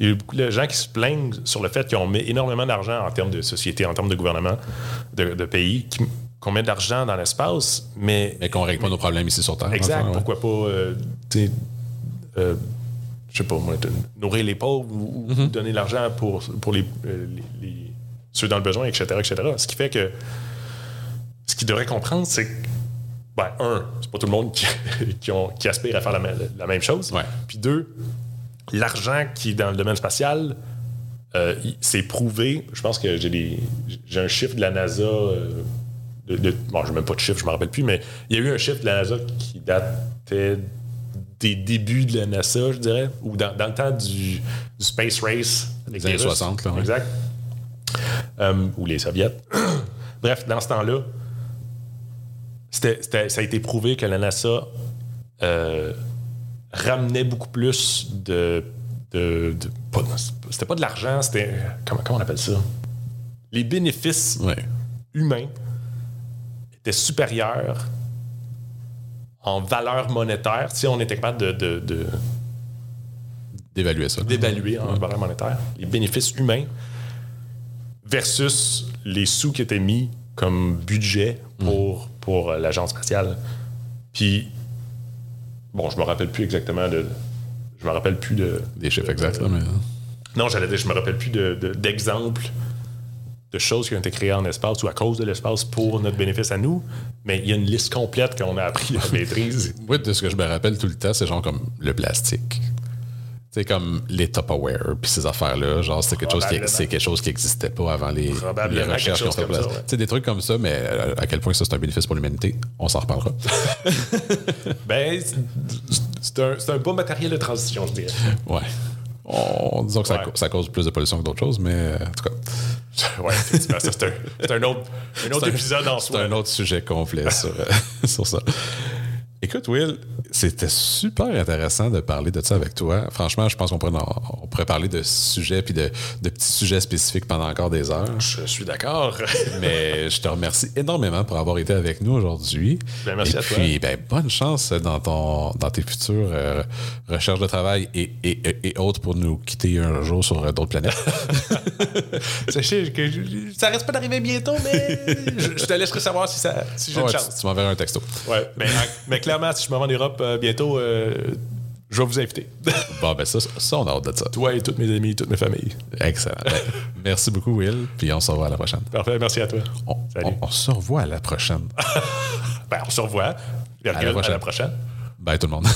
Il y a beaucoup de gens qui se plaignent sur le fait qu'on met énormément d'argent en termes de société, en termes de gouvernement, de, de pays, qui- qu'on met de l'argent dans l'espace, mais. Mais qu'on règle pas nos problèmes ici sur Terre. exact. ouais. Pourquoi pas, euh, tu sais, euh, je sais pas, moi, nourrir les pauvres ou, Mm-hmm. donner de l'argent pour, pour les, euh, les- les- ceux dans le besoin, etc., etc. Ce qui fait que ce qu'ils devraient comprendre, c'est que, ben, un, c'est pas tout le monde qui, qui, ont- qui aspire à faire la, même- la même chose. Ouais. Puis deux, l'argent qui est dans le domaine spatial, euh, c'est prouvé. Je pense que j'ai des- j'ai un chiffre de la NASA. euh, de, de- bon, je même pas de chiffre, je me rappelle plus, mais il y a eu un chiffre de la NASA qui datait des débuts de la NASA, je dirais, ou dans, dans le temps du, du Space Race. avec années les Russes. 60, là, ouais. Exact. Euh, ou les Soviets. Bref, dans ce temps-là, c'était- ça a été prouvé que la NASA euh, ramenait beaucoup plus de. de, de- pas- c'était pas de l'argent, c'était. Comment, comment on appelle ça? Les bénéfices Ouais. humains étaient supérieurs en valeur monétaire. Si on était capable de- de- de, D'évaluer ça. d'évaluer en valeur monétaire les bénéfices humains versus les sous qui étaient mis comme budget pour, pour euh, l'agence spatiale. Puis, bon, je me rappelle plus exactement de. Je me rappelle plus de. Des chiffres exacts, là, mais. Non, j'allais dire, je me rappelle plus de- de- d'exemples de, choses qui ont été créées en espace ou à cause de l'espace pour notre bénéfice à nous. Mais il y a une liste complète qu'on a appris à maîtrise. Oui, de ce que je me rappelle tout le temps, c'est genre comme le plastique. C'est comme les Tupperware, puis ces affaires-là. Genre, c'est quelque, chose qui, c'est quelque chose qui n'existait pas avant les, recherches qui ont fait comme place. ça, ouais. C'est des trucs comme ça, mais à quel point ça c'est un bénéfice pour l'humanité, on s'en reparlera. ben, c'est- c'est un, c'est un bon matériel de transition, je dirais. ouais. On, disons que ça, Ouais. ça cause plus de pollution que d'autres choses, mais euh, en tout cas, Ouais, effectivement, ça, c'est un, c'est un autre, un autre C'est un- épisode en c'est soi. un autre sujet complet sur, sur ça. Écoute, Will, c'était super intéressant de parler de ça avec toi. Franchement, je pense qu'on pourrait, en- on pourrait parler de sujets puis de, de petits sujets spécifiques pendant encore des heures. Je suis d'accord. Mais je te remercie énormément pour avoir été avec nous aujourd'hui. Ben, merci et à toi. puis, ben, bonne chance dans, ton, dans tes futures euh, recherches de travail et, et, et- et autres pour nous quitter un jour sur euh, d'autres planètes. Sachez que je- ça reste pas d'arriver bientôt, mais je, je te laisserai savoir si, ça, si j'ai Ouais, une tu chance. tu m'enverras un texto. Ouais, mais, mais clairement, si je me rends en Europe euh, bientôt, euh, je vais vous inviter. Bon, ben ça, ça, on a hâte de ça. Toi et toutes mes amis, toutes mes familles. Excellent. Ben, merci beaucoup, Will. Puis on se revoit à la prochaine. Parfait, merci à toi. On, Salut. on- on se revoit à la prochaine. Ben, on se revoit. Virgule, prochaine. À la prochaine. Bye tout le monde.